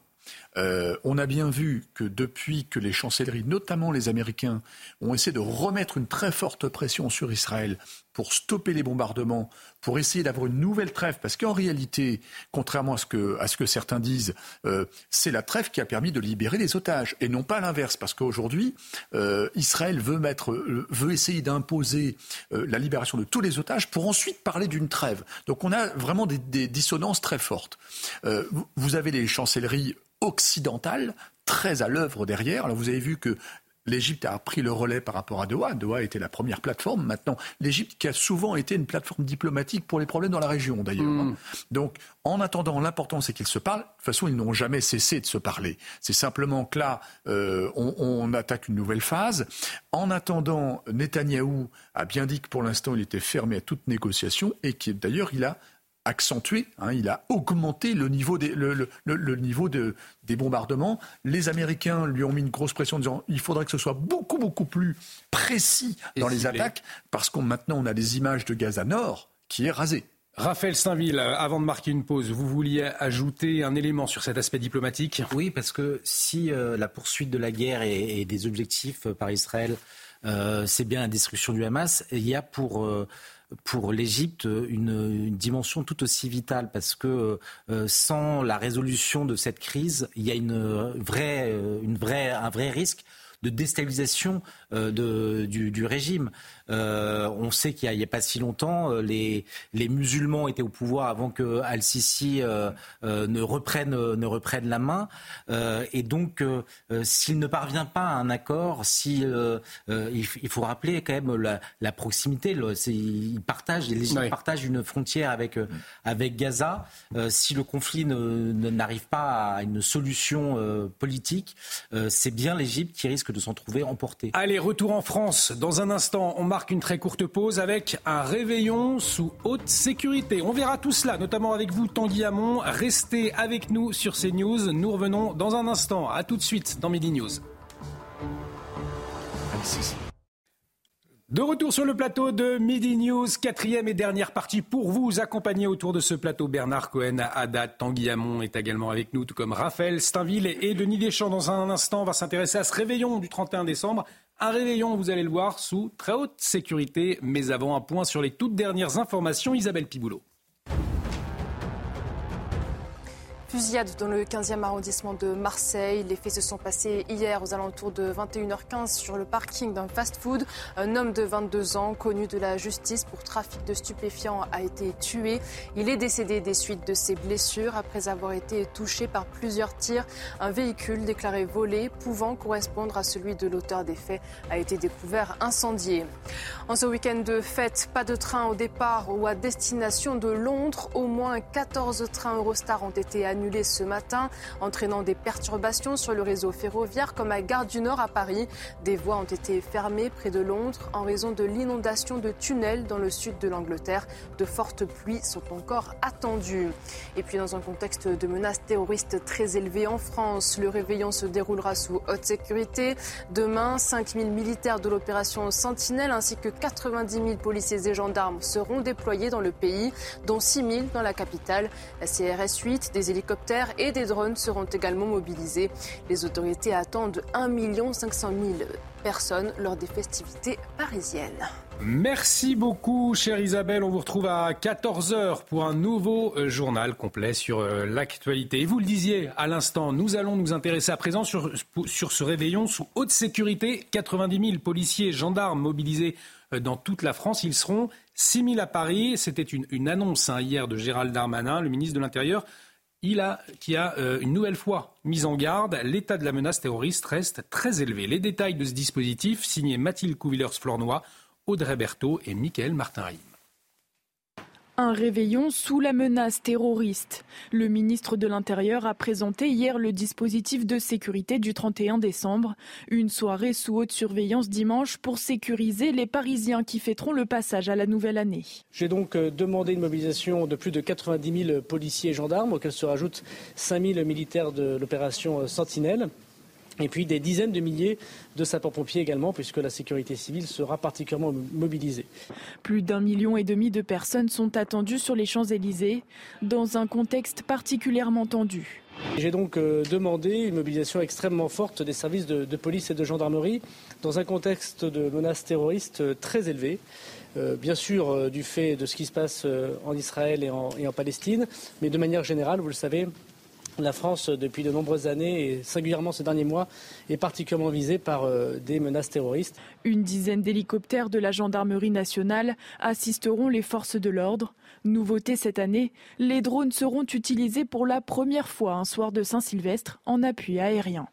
Euh, on a bien vu que depuis que les chancelleries, notamment les Américains, ont essayé de remettre une très forte pression sur Israël pour stopper les bombardements, pour essayer d'avoir une nouvelle trêve, parce qu'en réalité, contrairement à ce que, à ce que certains disent, euh, c'est la trêve qui a permis de libérer les otages, et non pas l'inverse, parce qu'aujourd'hui, euh, Israël veut, mettre, veut essayer d'imposer la libération de tous les otages pour ensuite parler d'une trêve. Donc on a vraiment des, des dissonances très fortes. vous avez les chancelleries occidentale très à l'œuvre derrière. Alors vous avez vu que L'Égypte a pris le relais par rapport à Doha. Doha était la première plateforme. Maintenant, l'Égypte qui a souvent été une plateforme diplomatique pour les problèmes dans la région, d'ailleurs. Mm. Donc, en attendant, l'important, c'est qu'ils se parlent. De toute façon, ils n'ont jamais cessé de se parler. C'est simplement que là, euh, on, on, attaque une nouvelle phase. En attendant, Netanyahou a bien dit que pour l'instant, il était fermé à toute négociation et que d'ailleurs, il a accentué, hein, il a augmenté le niveau, des, le, niveau de, des bombardements. Les Américains lui ont mis une grosse pression en disant il faudrait que ce soit beaucoup, beaucoup plus précis dans les attaques, parce qu'on maintenant on a des images de Gaza Nord qui est rasé. Raphaël Steinville, avant de marquer une pause, vous vouliez ajouter un élément sur cet aspect diplomatique? Oui, parce que si euh, la poursuite de la guerre et, des objectifs euh, par Israël, euh, c'est bien la destruction du Hamas, il y a pour pour l'Égypte une, dimension tout aussi vitale parce que sans la résolution de cette crise, il y a une vraie, une vraie, un vrai risque de déstabilisation du, régime. Euh, on sait qu'il n'y a, pas si longtemps, euh, les, les musulmans étaient au pouvoir avant que Al-Sisi euh, ne, reprenne, ne reprenne la main. et donc, s'il ne parvient pas à un accord, si, il, faut rappeler quand même la, proximité. ils partagent, les partagent une frontière avec, avec Gaza. si le conflit n'arrive pas à une solution politique, c'est bien l'Égypte qui risque de s'en trouver emportée. Allez, retour en France. Dans un instant, on marque une très courte pause avec un réveillon sous haute sécurité. On verra tout cela, notamment avec vous, Tanguy Hamon. Restez avec nous sur CNews. Nous revenons dans un instant. À tout de suite dans Midi News. De retour sur le plateau de Midi News, quatrième et dernière partie pour vous accompagner autour de ce plateau. Bernard Cohen, Haddad, Tanguy Hamon est également avec nous, tout comme Raphaël Steinville et Denis Deschamps. Dans un instant, on va s'intéresser à ce réveillon du 31 décembre un réveillon, vous allez le voir, sous très haute sécurité. Mais avant un point sur les toutes dernières informations, Isabelle Piboulot. Fusillade dans le 15e arrondissement de Marseille. Les faits se sont passés hier aux alentours de 21h15 sur le parking d'un fast-food. Un homme de 22 ans, connu de la justice pour trafic de stupéfiants, a été tué. Il est décédé des suites de ses blessures après avoir été touché par plusieurs tirs. Un véhicule déclaré volé, pouvant correspondre à celui de l'auteur des faits, a été découvert incendié. En ce week-end de fête, pas de train au départ ou à destination de Londres. Au moins 14 trains Eurostar ont été annulés annulé ce matin, entraînant des perturbations sur le réseau ferroviaire comme à Gare du Nord à Paris. Des voies ont été fermées près de Londres en raison de l'inondation de tunnels dans le sud de l'Angleterre. De fortes pluies sont encore attendues. Et puis dans un contexte de menaces terroristes très élevées en France, le réveillon se déroulera sous haute sécurité. Demain, 5000 militaires de l'opération Sentinelle ainsi que 90 000 policiers et gendarmes seront déployés dans le pays, dont 6 000 dans la capitale. La CRS 8, des hélicoptères et des drones seront également mobilisés. Les autorités attendent 1 500 000 personnes lors des festivités parisiennes. Merci beaucoup, chère Isabelle. On vous retrouve à 14h pour un nouveau euh, journal complet sur euh, l'actualité. Et vous le disiez à l'instant, nous allons nous intéresser à présent sur, sur ce réveillon sous haute sécurité. 90 000 policiers et gendarmes mobilisés euh, dans toute la France. Ils seront 6 000 à Paris. C'était une, annonce hein, hier de Gérald Darmanin, le ministre de l'Intérieur il a, qui a euh, une nouvelle fois mis en garde, l'état de la menace terroriste reste très élevé. Les détails de ce dispositif, signés Mathilde Couvillers-Flornois, Audrey Berthaud et Mickaël Martin-Rim. Un réveillon sous la menace terroriste. Le ministre de l'Intérieur a présenté hier le dispositif de sécurité du 31 décembre. Une soirée sous haute surveillance dimanche pour sécuriser les Parisiens qui fêteront le passage à la nouvelle année. J'ai donc euh, demandé une mobilisation de plus de 90 000 policiers et gendarmes, auxquels se rajoutent 5 000 militaires de l'opération Sentinelle et puis des dizaines de milliers de sapeurs-pompiers également, puisque la sécurité civile sera particulièrement mobilisée. Plus d'un million et demi de personnes sont attendues sur les Champs-Élysées, dans un contexte particulièrement tendu. J'ai donc euh, demandé une mobilisation extrêmement forte des services de, police et de gendarmerie dans un contexte de menaces terroristes euh, très élevé. Euh, bien sûr, du fait de ce qui se passe en Israël et en, et en Palestine, mais de manière générale, vous le savez, la France, depuis de nombreuses années, et singulièrement ces derniers mois, est particulièrement visée par euh, des menaces terroristes. Une dizaine d'hélicoptères de la gendarmerie nationale assisteront les forces de l'ordre. Nouveauté cette année, les drones seront utilisés pour la première fois un soir de Saint-Sylvestre en appui aérien.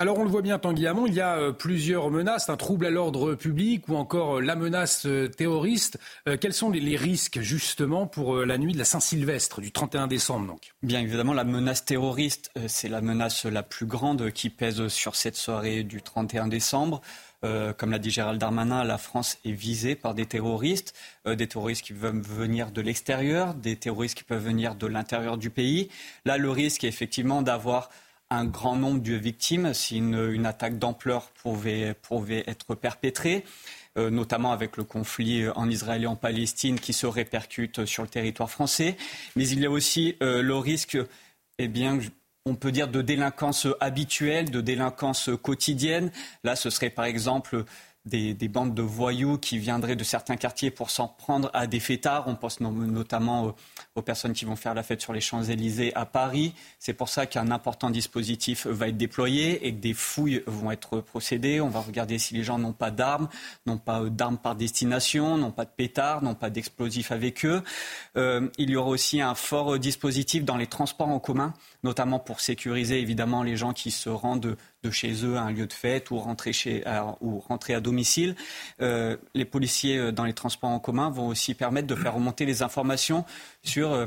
Alors on le voit bien, Tanguy il y a euh, plusieurs menaces, un trouble à l'ordre public ou encore euh, la menace euh, terroriste. quels sont les, risques justement pour la nuit de la Saint-Sylvestre du 31 décembre donc? Bien évidemment, la menace terroriste, c'est la menace la plus grande qui pèse sur cette soirée du 31 décembre. comme l'a dit Gérald Darmanin, la France est visée par des terroristes, des terroristes qui peuvent venir de l'extérieur, des terroristes qui peuvent venir de l'intérieur du pays. Là, le risque est effectivement d'avoir un grand nombre de victimes si une, attaque d'ampleur pouvait, pouvait, être perpétrée. notamment avec le conflit en Israël et en Palestine qui se répercute sur le territoire français. Mais il y a aussi le risque, eh bien, on peut dire de délinquance habituelle, de délinquance quotidienne. Là, ce serait par exemple des, bandes de voyous qui viendraient de certains quartiers pour s'en prendre à des fêtards. On pense notamment aux personnes qui vont faire la fête sur les Champs-Élysées à Paris. C'est pour ça qu'un important dispositif va être déployé et que des fouilles vont être procédées. On va regarder si les gens n'ont pas d'armes, n'ont pas d'armes par destination, n'ont pas de pétards, n'ont pas d'explosifs avec eux. Euh, il y aura aussi un fort dispositif dans les transports en commun notamment pour sécuriser évidemment les gens qui se rendent de, chez eux à un lieu de fête ou rentrer, chez, à, ou rentrer à domicile. Euh, les policiers euh, dans les transports en commun vont aussi permettre de faire remonter les informations sur euh,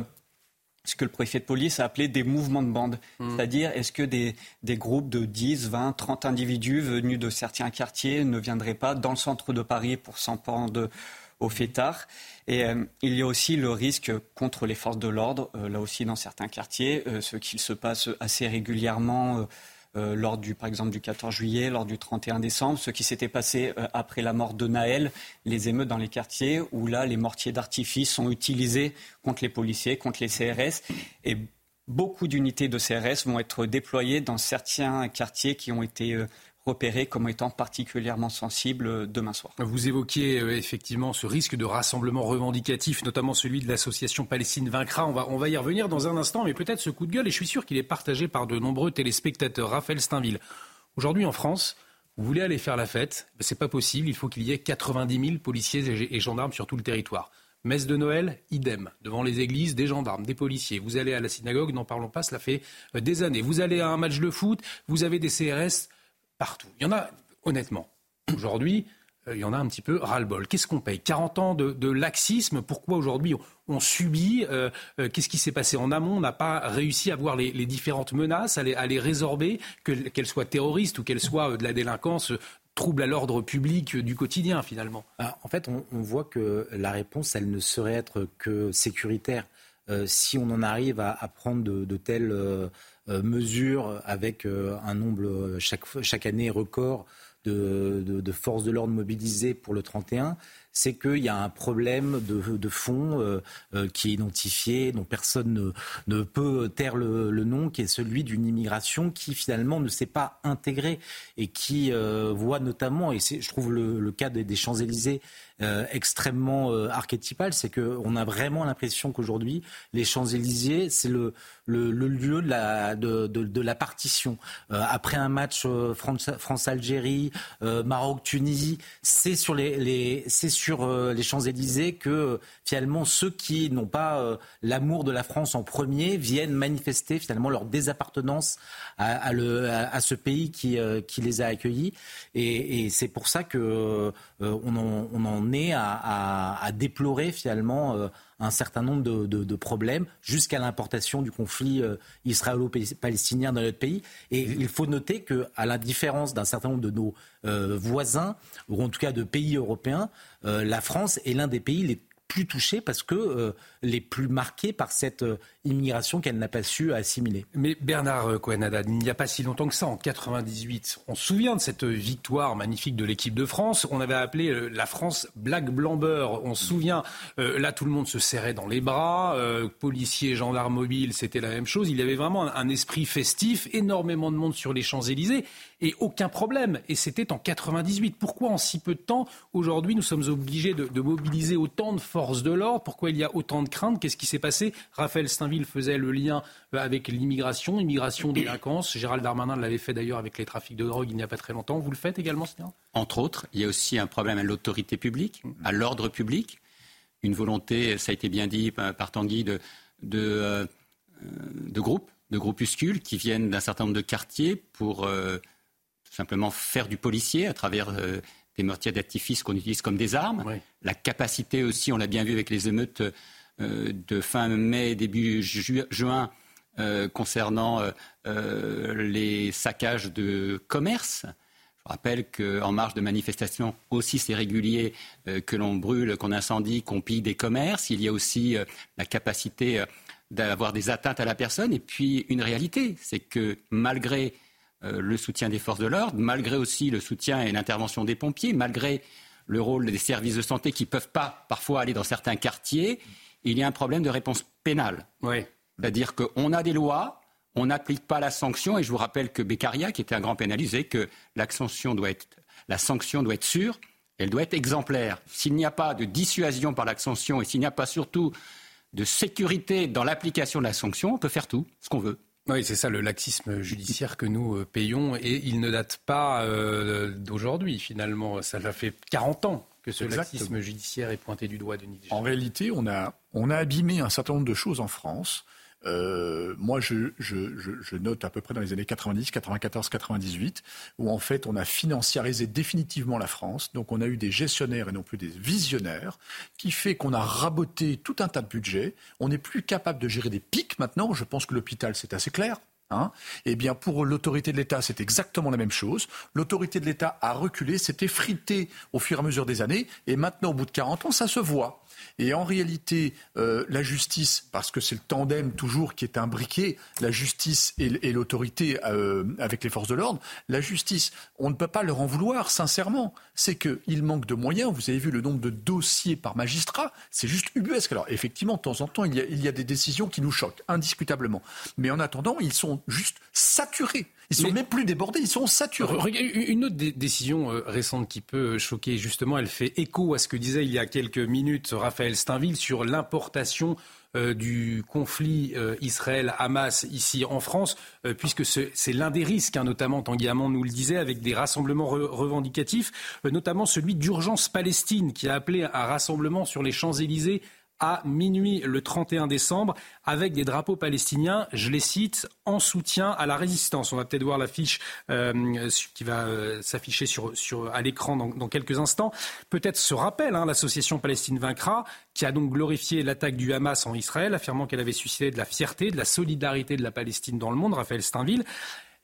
ce que le préfet de police a appelé des mouvements de bande. Mmh. C'est-à-dire, est-ce que des, des, groupes de 10, 20, 30 individus venus de certains quartiers ne viendraient pas dans le centre de Paris pour s'en prendre au fêtard? Et euh, il y a aussi le risque contre les forces de l'ordre, euh, là aussi dans certains quartiers, euh, ce qu'il se passe assez régulièrement. Lors du, par exemple, du 14 juillet, lors du 31 décembre, ce qui s'était passé après la mort de Naël, les émeutes dans les quartiers, où là, les mortiers d'artifice sont utilisés contre les policiers, contre les CRS. Et beaucoup d'unités de CRS vont être déployées dans certains quartiers qui ont été repérés comme étant particulièrement sensibles euh, demain soir. Vous évoquiez euh, effectivement ce risque de rassemblement revendicatif, notamment celui de l'association Palestine Vaincra. On va, on va y revenir dans un instant, mais peut-être ce coup de gueule, et je suis sûr qu'il est partagé par de nombreux téléspectateurs. Raphaël Steinville, aujourd'hui en France, vous voulez aller faire la fête, ce c'est pas possible, il faut qu'il y ait 90 000 policiers et gendarmes sur tout le territoire. Messe de Noël, idem. Devant les églises, des gendarmes, des policiers. Vous allez à la synagogue, n'en parlons pas, cela fait euh, des années. Vous allez à un match de foot, vous avez des CRS Il y en a, honnêtement, aujourd'hui, euh, il y en a un petit peu ras-le-bol. Qu'est-ce qu'on paye? 40 ans de, laxisme? Pourquoi aujourd'hui on, subit euh, euh, Qu'est-ce qui s'est passé? En amont On n'a pas réussi à voir les, différentes menaces, à les, résorber, qu'elles soient terroristes ou qu'elles soient de la délinquance trouble à l'ordre public du quotidien finalement. Ah, en fait, on, voit que la réponse, elle ne saurait être que sécuritaire. si on en arrive à, prendre de telles mesures avec euh, un nombre euh, chaque, chaque année record de, de, forces de l'ordre mobilisées pour le 31, c'est qu'il y a un problème de, de fond qui est identifié, dont personne ne, peut taire le, nom, qui est celui d'une immigration qui finalement ne s'est pas intégrée et qui voit notamment, et je trouve le, cas des Champs-Élysées euh, extrêmement euh, archétypal, c'est qu'on a vraiment l'impression qu'aujourd'hui, les Champs-Élysées, c'est le, le, lieu de la, de, la partition. Euh, après un match France-Algérie, Maroc-Tunisie, c'est sur les, les c'est sur les Champs-Élysées que finalement ceux qui n'ont pas l'amour de la France en premier viennent manifester finalement leur désappartenance à, à, ce pays qui, qui les a accueillis. Et, c'est pour ça que on en, en à, déplorer finalement euh, un certain nombre de, problèmes jusqu'à l'importation du conflit euh, israélo-palestinien dans notre pays. Et il faut noter qu'à la différence d'un certain nombre de nos euh, voisins, ou en tout cas de pays européens, la France est l'un des pays les plus touchés parce que euh, les plus marqués par cette euh, immigration qu'elle n'a pas su assimiler. Mais Bernard euh, cohen il n'y a pas si longtemps que ça, en 98, on se souvient de cette victoire magnifique de l'équipe de France. On avait appelé la France Black Blamber. On se souvient, là tout le monde se serrait dans les bras, policiers, gendarmes mobiles, c'était la même chose. Il y avait vraiment un, un esprit festif, énormément de monde sur les Champs-Élysées et aucun problème. Et c'était en 98. Pourquoi en si peu de temps, aujourd'hui, nous sommes obligés de, mobiliser autant de forces de l'ordre? Pourquoi il y a autant de craintes? Qu'est-ce qui s'est passé? Raphaël Steinville faisait le lien euh, avec l'immigration, immigration, délinquance. Gérald Darmanin l'avait fait d'ailleurs avec les trafics de drogue il n'y a pas très longtemps. Vous le faites également, Stéphane? Entre autres, il y a aussi un problème à l'autorité publique, à l'ordre public. Une volonté, ça a été bien dit par Tanguy, de, de, euh, de groupes, de groupuscules qui viennent d'un certain nombre de quartiers pour euh, simplement faire du policier à travers euh, des mortiers d'artifice qu'on utilise comme des armes. La capacité aussi, on l'a bien vu avec les émeutes euh, de fin mai, début juin, euh, concernant les saccages de commerce. Je rappelle qu'en marge de manifestations, aussi c'est régulier que l'on brûle, qu'on incendie, qu'on pille des commerces. Il y a aussi la capacité d'avoir des atteintes à la personne. Et puis une réalité, c'est que malgré le soutien des forces de l'ordre, malgré aussi le soutien et l'intervention des pompiers, malgré le rôle des services de santé qui ne peuvent pas parfois aller dans certains quartiers, il y a un problème de réponse pénale. C'est-à-dire qu'on a des lois, on n'applique pas la sanction, et je vous rappelle que Beccaria, qui était un grand pénalisé, que la sanction doit être, la sanction doit être sûre, elle doit être exemplaire. S'il n'y a pas de dissuasion par la sanction et s'il n'y a pas surtout de sécurité dans l'application de la sanction, on peut faire tout, ce qu'on veut. Oui, c'est ça le laxisme judiciaire que nous euh, payons et il ne date pas euh, d'aujourd'hui finalement. Ça fait 40 ans que ce laxisme judiciaire est pointé du doigt, de Denis. En réalité, on a, on a abîmé un certain nombre de choses en France. Euh, moi, je, note à peu près dans les années 90, 94, 98, où en fait on a financiarisé définitivement la France. Donc on a eu des gestionnaires et non plus des visionnaires, qui fait qu'on a raboté tout un tas de budgets. On n'est plus capable de gérer des pics maintenant. Je pense que l'hôpital, c'est assez clair. Hein eh bien, pour l'autorité de l'État, c'est exactement la même chose. L'autorité de l'État a reculé, s'est effrité au fur et à mesure des années, et maintenant, au bout de 40 ans, ça se voit. Et en réalité, euh, la justice, parce que c'est le tandem toujours qui est imbriqué, la justice et, l'autorité euh, avec les forces de l'ordre, la justice, on ne peut pas leur en vouloir, sincèrement. C'est qu'il manque de moyens. Vous avez vu le nombre de dossiers par magistrat, c'est juste ubuesque. Alors effectivement, de temps en temps, il y, a, il y a des décisions qui nous choquent, indiscutablement. Mais en attendant, ils sont juste saturés. Ils sont même plus débordés, ils sont saturés. Une autre décision euh, récente qui peut choquer, justement, elle fait écho à ce que disait il y a quelques minutes Raphaël Steinville sur l'importation euh, du conflit euh, Israël-Hamas ici en France, puisque c'est l'un des risques, hein, notamment Tanguy Hamon nous le disait, avec des rassemblements revendicatifs, notamment celui d'urgence Palestine, qui a appelé un rassemblement sur les Champs-Élysées à minuit le 31 décembre avec des drapeaux palestiniens, je les cite, en soutien à la résistance. On va peut-être voir l'affiche euh, qui va euh, s'afficher à l'écran dans, quelques instants. Peut-être ce rappel, hein, l'association Palestine Vaincra, qui a donc glorifié l'attaque du Hamas en Israël, affirmant qu'elle avait suscité de la fierté, de la solidarité de la Palestine dans le monde, Raphaël Steinville.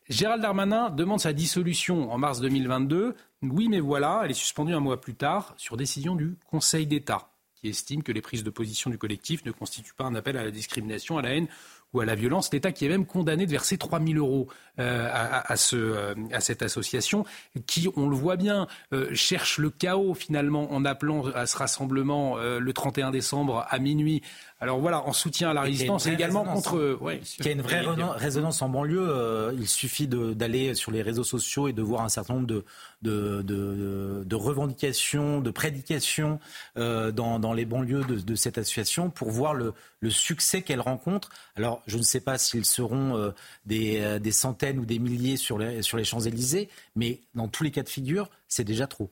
Gérald Darmanin demande sa dissolution en mars 2022. Oui, mais voilà, elle est suspendue un mois plus tard sur décision du Conseil d'État qui estime que les prises de position du collectif ne constituent pas un appel à la discrimination, à la haine ou à la violence. L'État qui est même condamné de verser 3 000 euros euh, euh, à, cette association, qui, on le voit bien, euh, cherche le chaos finalement en appelant à ce rassemblement le 31 décembre à minuit alors voilà, en soutien à la résistance et également contre. Ouais, qui a une vraie résonance en banlieue. Euh, il suffit d'aller sur les réseaux sociaux et de voir un certain nombre de, de, de, de revendications, de prédications euh, dans, dans, les banlieues de, cette association pour voir le, le succès qu'elle rencontre. Alors je ne sais pas s'ils seront euh, des, euh, des, centaines ou des milliers sur les, sur les Champs-Élysées, mais dans tous les cas de figure, c'est déjà trop.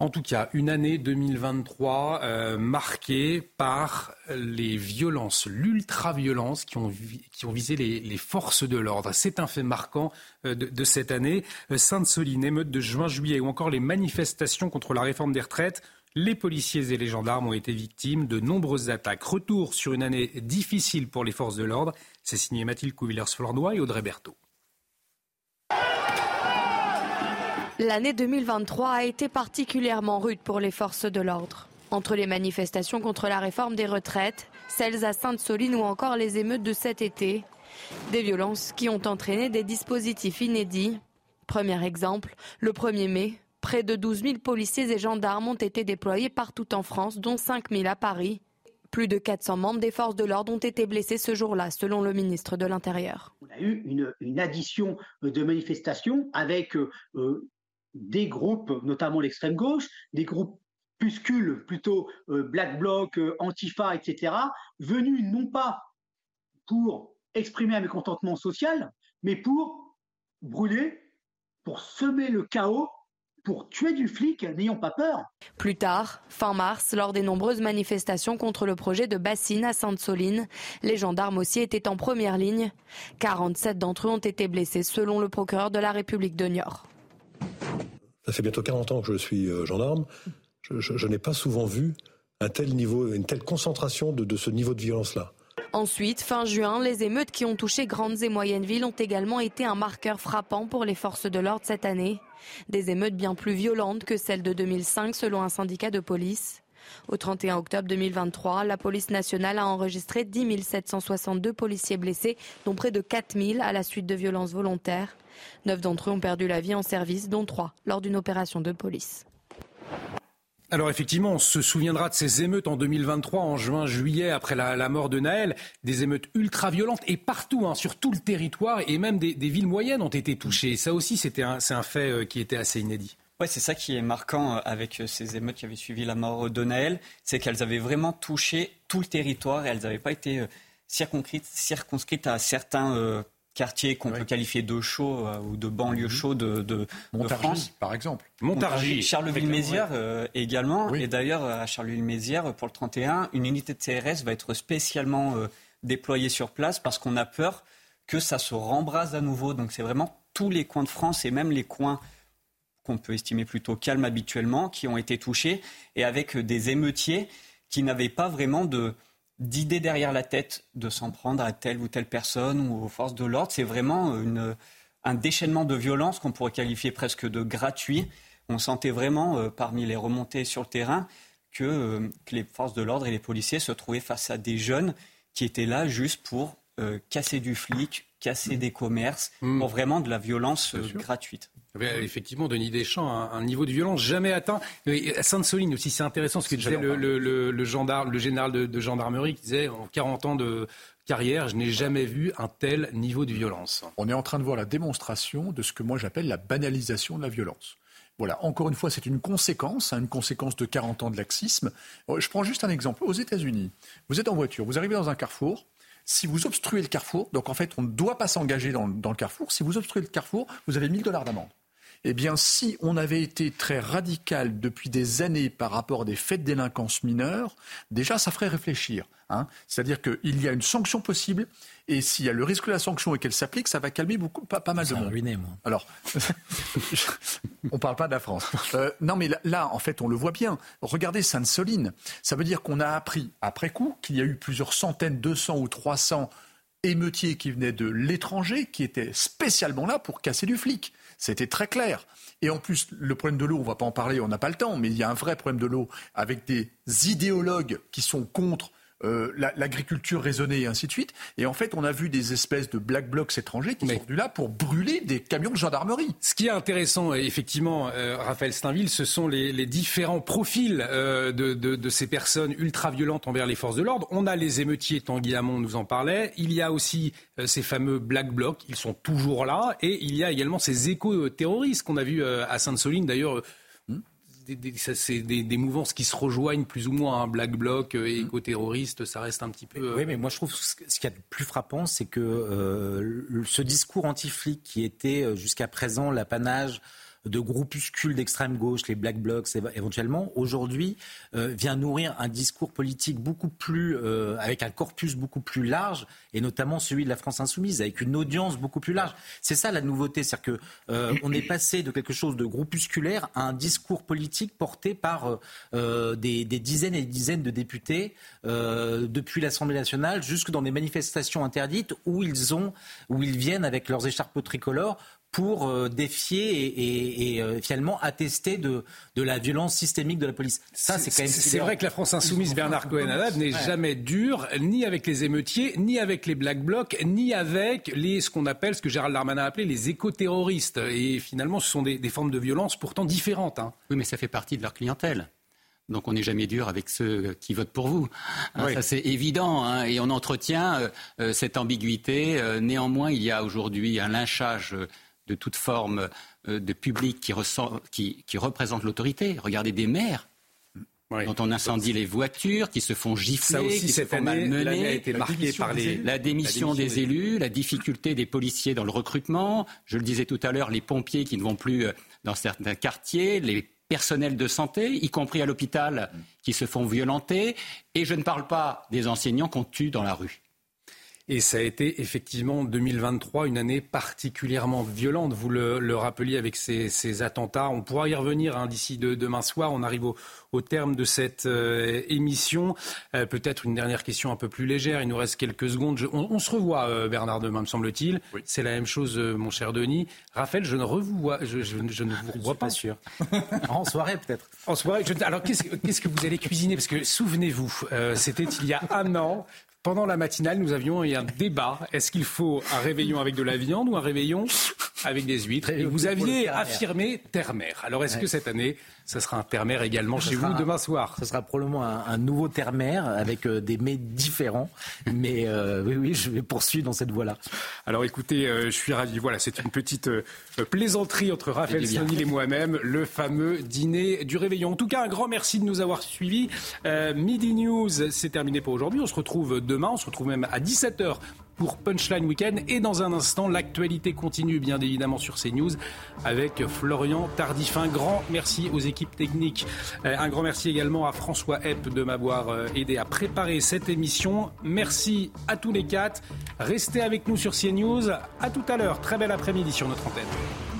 En tout cas, une année 2023 euh, marquée par les violences, l'ultra-violence qui ont, qui ont visé les, forces de l'ordre. C'est un fait marquant euh, de, cette année. Euh, Sainte-Soline, émeute de juin-juillet ou encore les manifestations contre la réforme des retraites. Les policiers et les gendarmes ont été victimes de nombreuses attaques. Retour sur une année difficile pour les forces de l'ordre. C'est signé Mathilde Couvillers-Flornois et Audrey Berthaud. L'année 2023 a été particulièrement rude pour les forces de l'ordre. Entre les manifestations contre la réforme des retraites, celles à Sainte-Soline ou encore les émeutes de cet été, des violences qui ont entraîné des dispositifs inédits. Premier exemple, le 1er mai, près de 12 000 policiers et gendarmes ont été déployés partout en France, dont 5 000 à Paris. Plus de 400 membres des forces de l'ordre ont été blessés ce jour-là, selon le ministre de l'Intérieur. On a eu une, addition de manifestations avec euh, des groupes, notamment l'extrême gauche, des groupes puscules plutôt euh, Black Bloc, euh, Antifa, etc., venus non pas pour exprimer un mécontentement social, mais pour brûler, pour semer le chaos pour tuer du flic, n'ayons pas peur. Plus tard, fin mars, lors des nombreuses manifestations contre le projet de bassine à Sainte-Soline, les gendarmes aussi étaient en première ligne. 47 d'entre eux ont été blessés selon le procureur de la République de Niort. Ça fait bientôt 40 ans que je suis euh, gendarme. Je, n'ai pas souvent vu un tel niveau, une telle concentration de, ce niveau de violence-là. Ensuite, fin juin, les émeutes qui ont touché grandes et moyennes villes ont également été un marqueur frappant pour les forces de l'ordre cette année. Des émeutes bien plus violentes que celles de 2005 selon un syndicat de police. Au 31 octobre 2023, la police nationale a enregistré 10 762 policiers blessés, dont près de 4 000 à la suite de violences volontaires. Neuf d'entre eux ont perdu la vie en service, dont trois lors d'une opération de police. Alors effectivement, on se souviendra de ces émeutes en 2023, en juin, juillet, après la, mort de Naël, des émeutes ultra-violentes et partout, hein, sur tout le territoire, et même des, villes moyennes ont été touchées. Ça aussi, c'était un fait euh, qui était assez inédit. Ouais, c'est ça qui est marquant euh, avec euh, ces émeutes qui avaient suivi la mort de Naël, c'est qu'elles avaient vraiment touché tout le territoire et elles n'avaient pas été circonscrites, circonscrites à certains quartiers qu'on peut qualifier de chauds euh, ou de banlieues mhm. chaudes de, de, France. par exemple. Montargis. Charleville-Mézières euh, également. Et d'ailleurs, à Charleville-Mézières, pour le 31, une unité de CRS va être spécialement euh, déployée sur place parce qu'on a peur que ça se rembrase à nouveau. Donc c'est vraiment tous les coins de France et même les coins qu'on peut estimer plutôt calmes habituellement qui ont été touchés et avec des émeutiers qui n'avaient pas vraiment de d'idées derrière la tête de s'en prendre à telle ou telle personne ou aux forces de l'ordre. C'est vraiment un déchaînement de violence qu'on pourrait qualifier presque de gratuit. On sentait vraiment, euh, parmi les remontées sur le terrain, euh, que, les forces de l'ordre et les policiers se trouvaient face à des jeunes qui étaient là juste pour euh, casser du flic, casser mmh. des commerces, mmh. pour vraiment de la violence gratuite. Effectivement, Denis Deschamps, un, un, niveau de violence jamais atteint. Sainte-Soline aussi, c'est intéressant ce que disait le, le, le, gendarme, le général de, gendarmerie qui disait en 40 ans de carrière, je n'ai jamais vu un tel niveau de violence. On est en train de voir la démonstration de ce que moi j'appelle la banalisation de la violence. Voilà, encore une fois, c'est une conséquence, hein, une conséquence de 40 ans de laxisme. Euh, je prends juste un exemple. Aux États-Unis, vous êtes en voiture, vous arrivez dans un carrefour, si vous obstruez le carrefour, donc en fait, on ne doit pas s'engager dans, dans, le carrefour, si vous obstruez le carrefour, vous avez 1000 dollars d'amende. Eh bien, si on avait été très radical depuis des années par rapport à des faits de délinquance mineure, déjà, ça ferait réfléchir. Hein. C'est-à-dire qu'il y a une sanction possible, et s'il y a le risque de la sanction et qu'elle s'applique, ça va calmer beaucoup, pas, mal de monde. Ruiné, moi. Alors, on parle pas de la France. Euh, non, mais là, en fait, on le voit bien. Regardez Sainte-Soline. Ça veut dire qu'on a appris après coup qu'il y a eu plusieurs centaines, 200 ou 300 émeutiers qui venaient de l'étranger, qui étaient spécialement là pour casser du flic. C'était très clair. Et en plus, le problème de l'eau, on ne va pas en parler, on n'a pas le temps, mais il y a un vrai problème de l'eau avec des idéologues qui sont contre euh, l'agriculture raisonnée et ainsi de suite. Et en fait, on a vu des espèces de black blocs étrangers qui sont venus là pour brûler des camions de gendarmerie. Ce qui est intéressant, effectivement, euh, Raphaël Steinville, ce sont les, différents profils euh, de, ces personnes ultra-violentes envers les forces de l'ordre. On a les émeutiers, Tanguy Hamon nous en parlait. Il y a aussi ces fameux black blocs, ils sont toujours là. Et il y a également ces éco-terroristes qu'on a vus à Sainte-Soline, d'ailleurs c'est des, mouvances qui se rejoignent plus ou moins. un hein. Black Bloc, euh, mmh. éco-terroriste, ça reste un petit peu. Oui, mais moi je trouve ce qu'il y a de plus frappant, c'est que euh, ce discours anti-flic qui était euh, jusqu'à présent l'apanage de groupuscules d'extrême gauche, les Black Blocs éventuellement, aujourd'hui euh, vient nourrir un discours politique beaucoup plus, euh, avec un corpus beaucoup plus large, et notamment celui de la France insoumise, avec une audience beaucoup plus large. C'est ça la nouveauté, c'est-à-dire qu'on euh, est passé de quelque chose de groupusculaire à un discours politique porté par des, dizaines et des dizaines de députés depuis l'Assemblée nationale jusque dans des manifestations interdites où ils ont, où ils viennent avec leurs écharpes tricolores pour euh, défier et, euh, finalement attester de, de, la violence systémique de la police. Ça, c'est quand même. C'est vrai que la France insoumise, Bernard Cohen-Haddad, n'est jamais dure, ni avec les émeutiers, ni avec les Black Blocs, ni avec les ce qu'on appelle, ce que Gérald Darmanin a appelé les éco-terroristes. Et finalement, ce sont des, formes de violence pourtant différentes. Hein. Oui, mais ça fait partie de leur clientèle. Donc on n'est jamais dur avec ceux qui votent pour vous. Hein, ça c'est évident hein, et on entretient euh, cette ambiguïté. néanmoins, il y a aujourd'hui un lynchage de toute forme euh, de public qui, qui, représente l'autorité. Regardez des maires dont on incendie les voitures, qui se font gifler, qui se font malmener. A été marquée par les... la démission, des, élus, la difficulté des policiers dans le recrutement. Je le disais tout à l'heure, les pompiers qui ne vont plus euh, dans certains quartiers, les personnels de santé, y compris à l'hôpital, qui se font violenter. Et je ne parle pas des enseignants qu'on tue dans la rue. Et ça a été effectivement 2023 une année particulièrement violente. Vous le, le rappeliez avec ces, ces, attentats. On pourra y revenir hein, d'ici de, demain soir. On arrive au, au terme de cette euh, émission. Euh, peut-être une dernière question un peu plus légère. Il nous reste quelques secondes. Je, on, on, se revoit, euh, Bernard, demain, me semble-t-il. Oui. C'est la même chose, euh, mon cher Denis. Raphaël, je ne, revois, je, je, je ne vous revois pas. pas sûr. en soirée, peut-être. En soirée. alors, qu'est-ce, qu'est-ce que vous allez cuisiner? Parce que souvenez-vous, c'était il y a un an. Pendant la matinale, nous avions eu un débat. Est-ce qu'il faut un réveillon avec de la viande ou un réveillon avec des huîtres? Et vous aviez affirmé terre-mer. Alors est-ce ouais. que cette année, ça sera un terre-mer également chez vous demain soir Ce sera probablement un, un nouveau terre-mer avec euh, des mets différents. Mais euh, oui, oui, je vais poursuivre dans cette voie-là. Alors écoutez, euh, je suis ravi. Voilà, c'est une petite plaisanterie entre Raphaël Sonil et moi-même, le fameux dîner du réveillon. En tout cas, un grand merci de nous avoir suivis. Midi News, c'est terminé pour aujourd'hui. On se retrouve demain, on se retrouve même à 17h pour Punchline Weekend. Et dans un instant, l'actualité continue bien évidemment sur CNews avec Florian Tardif. Un grand merci aux équipes techniques. Un grand merci également à François Epp de m'avoir aidé à préparer cette émission. Merci à tous les quatre. Restez avec nous sur CNews. À tout à l'heure. Très bel après-midi sur notre antenne.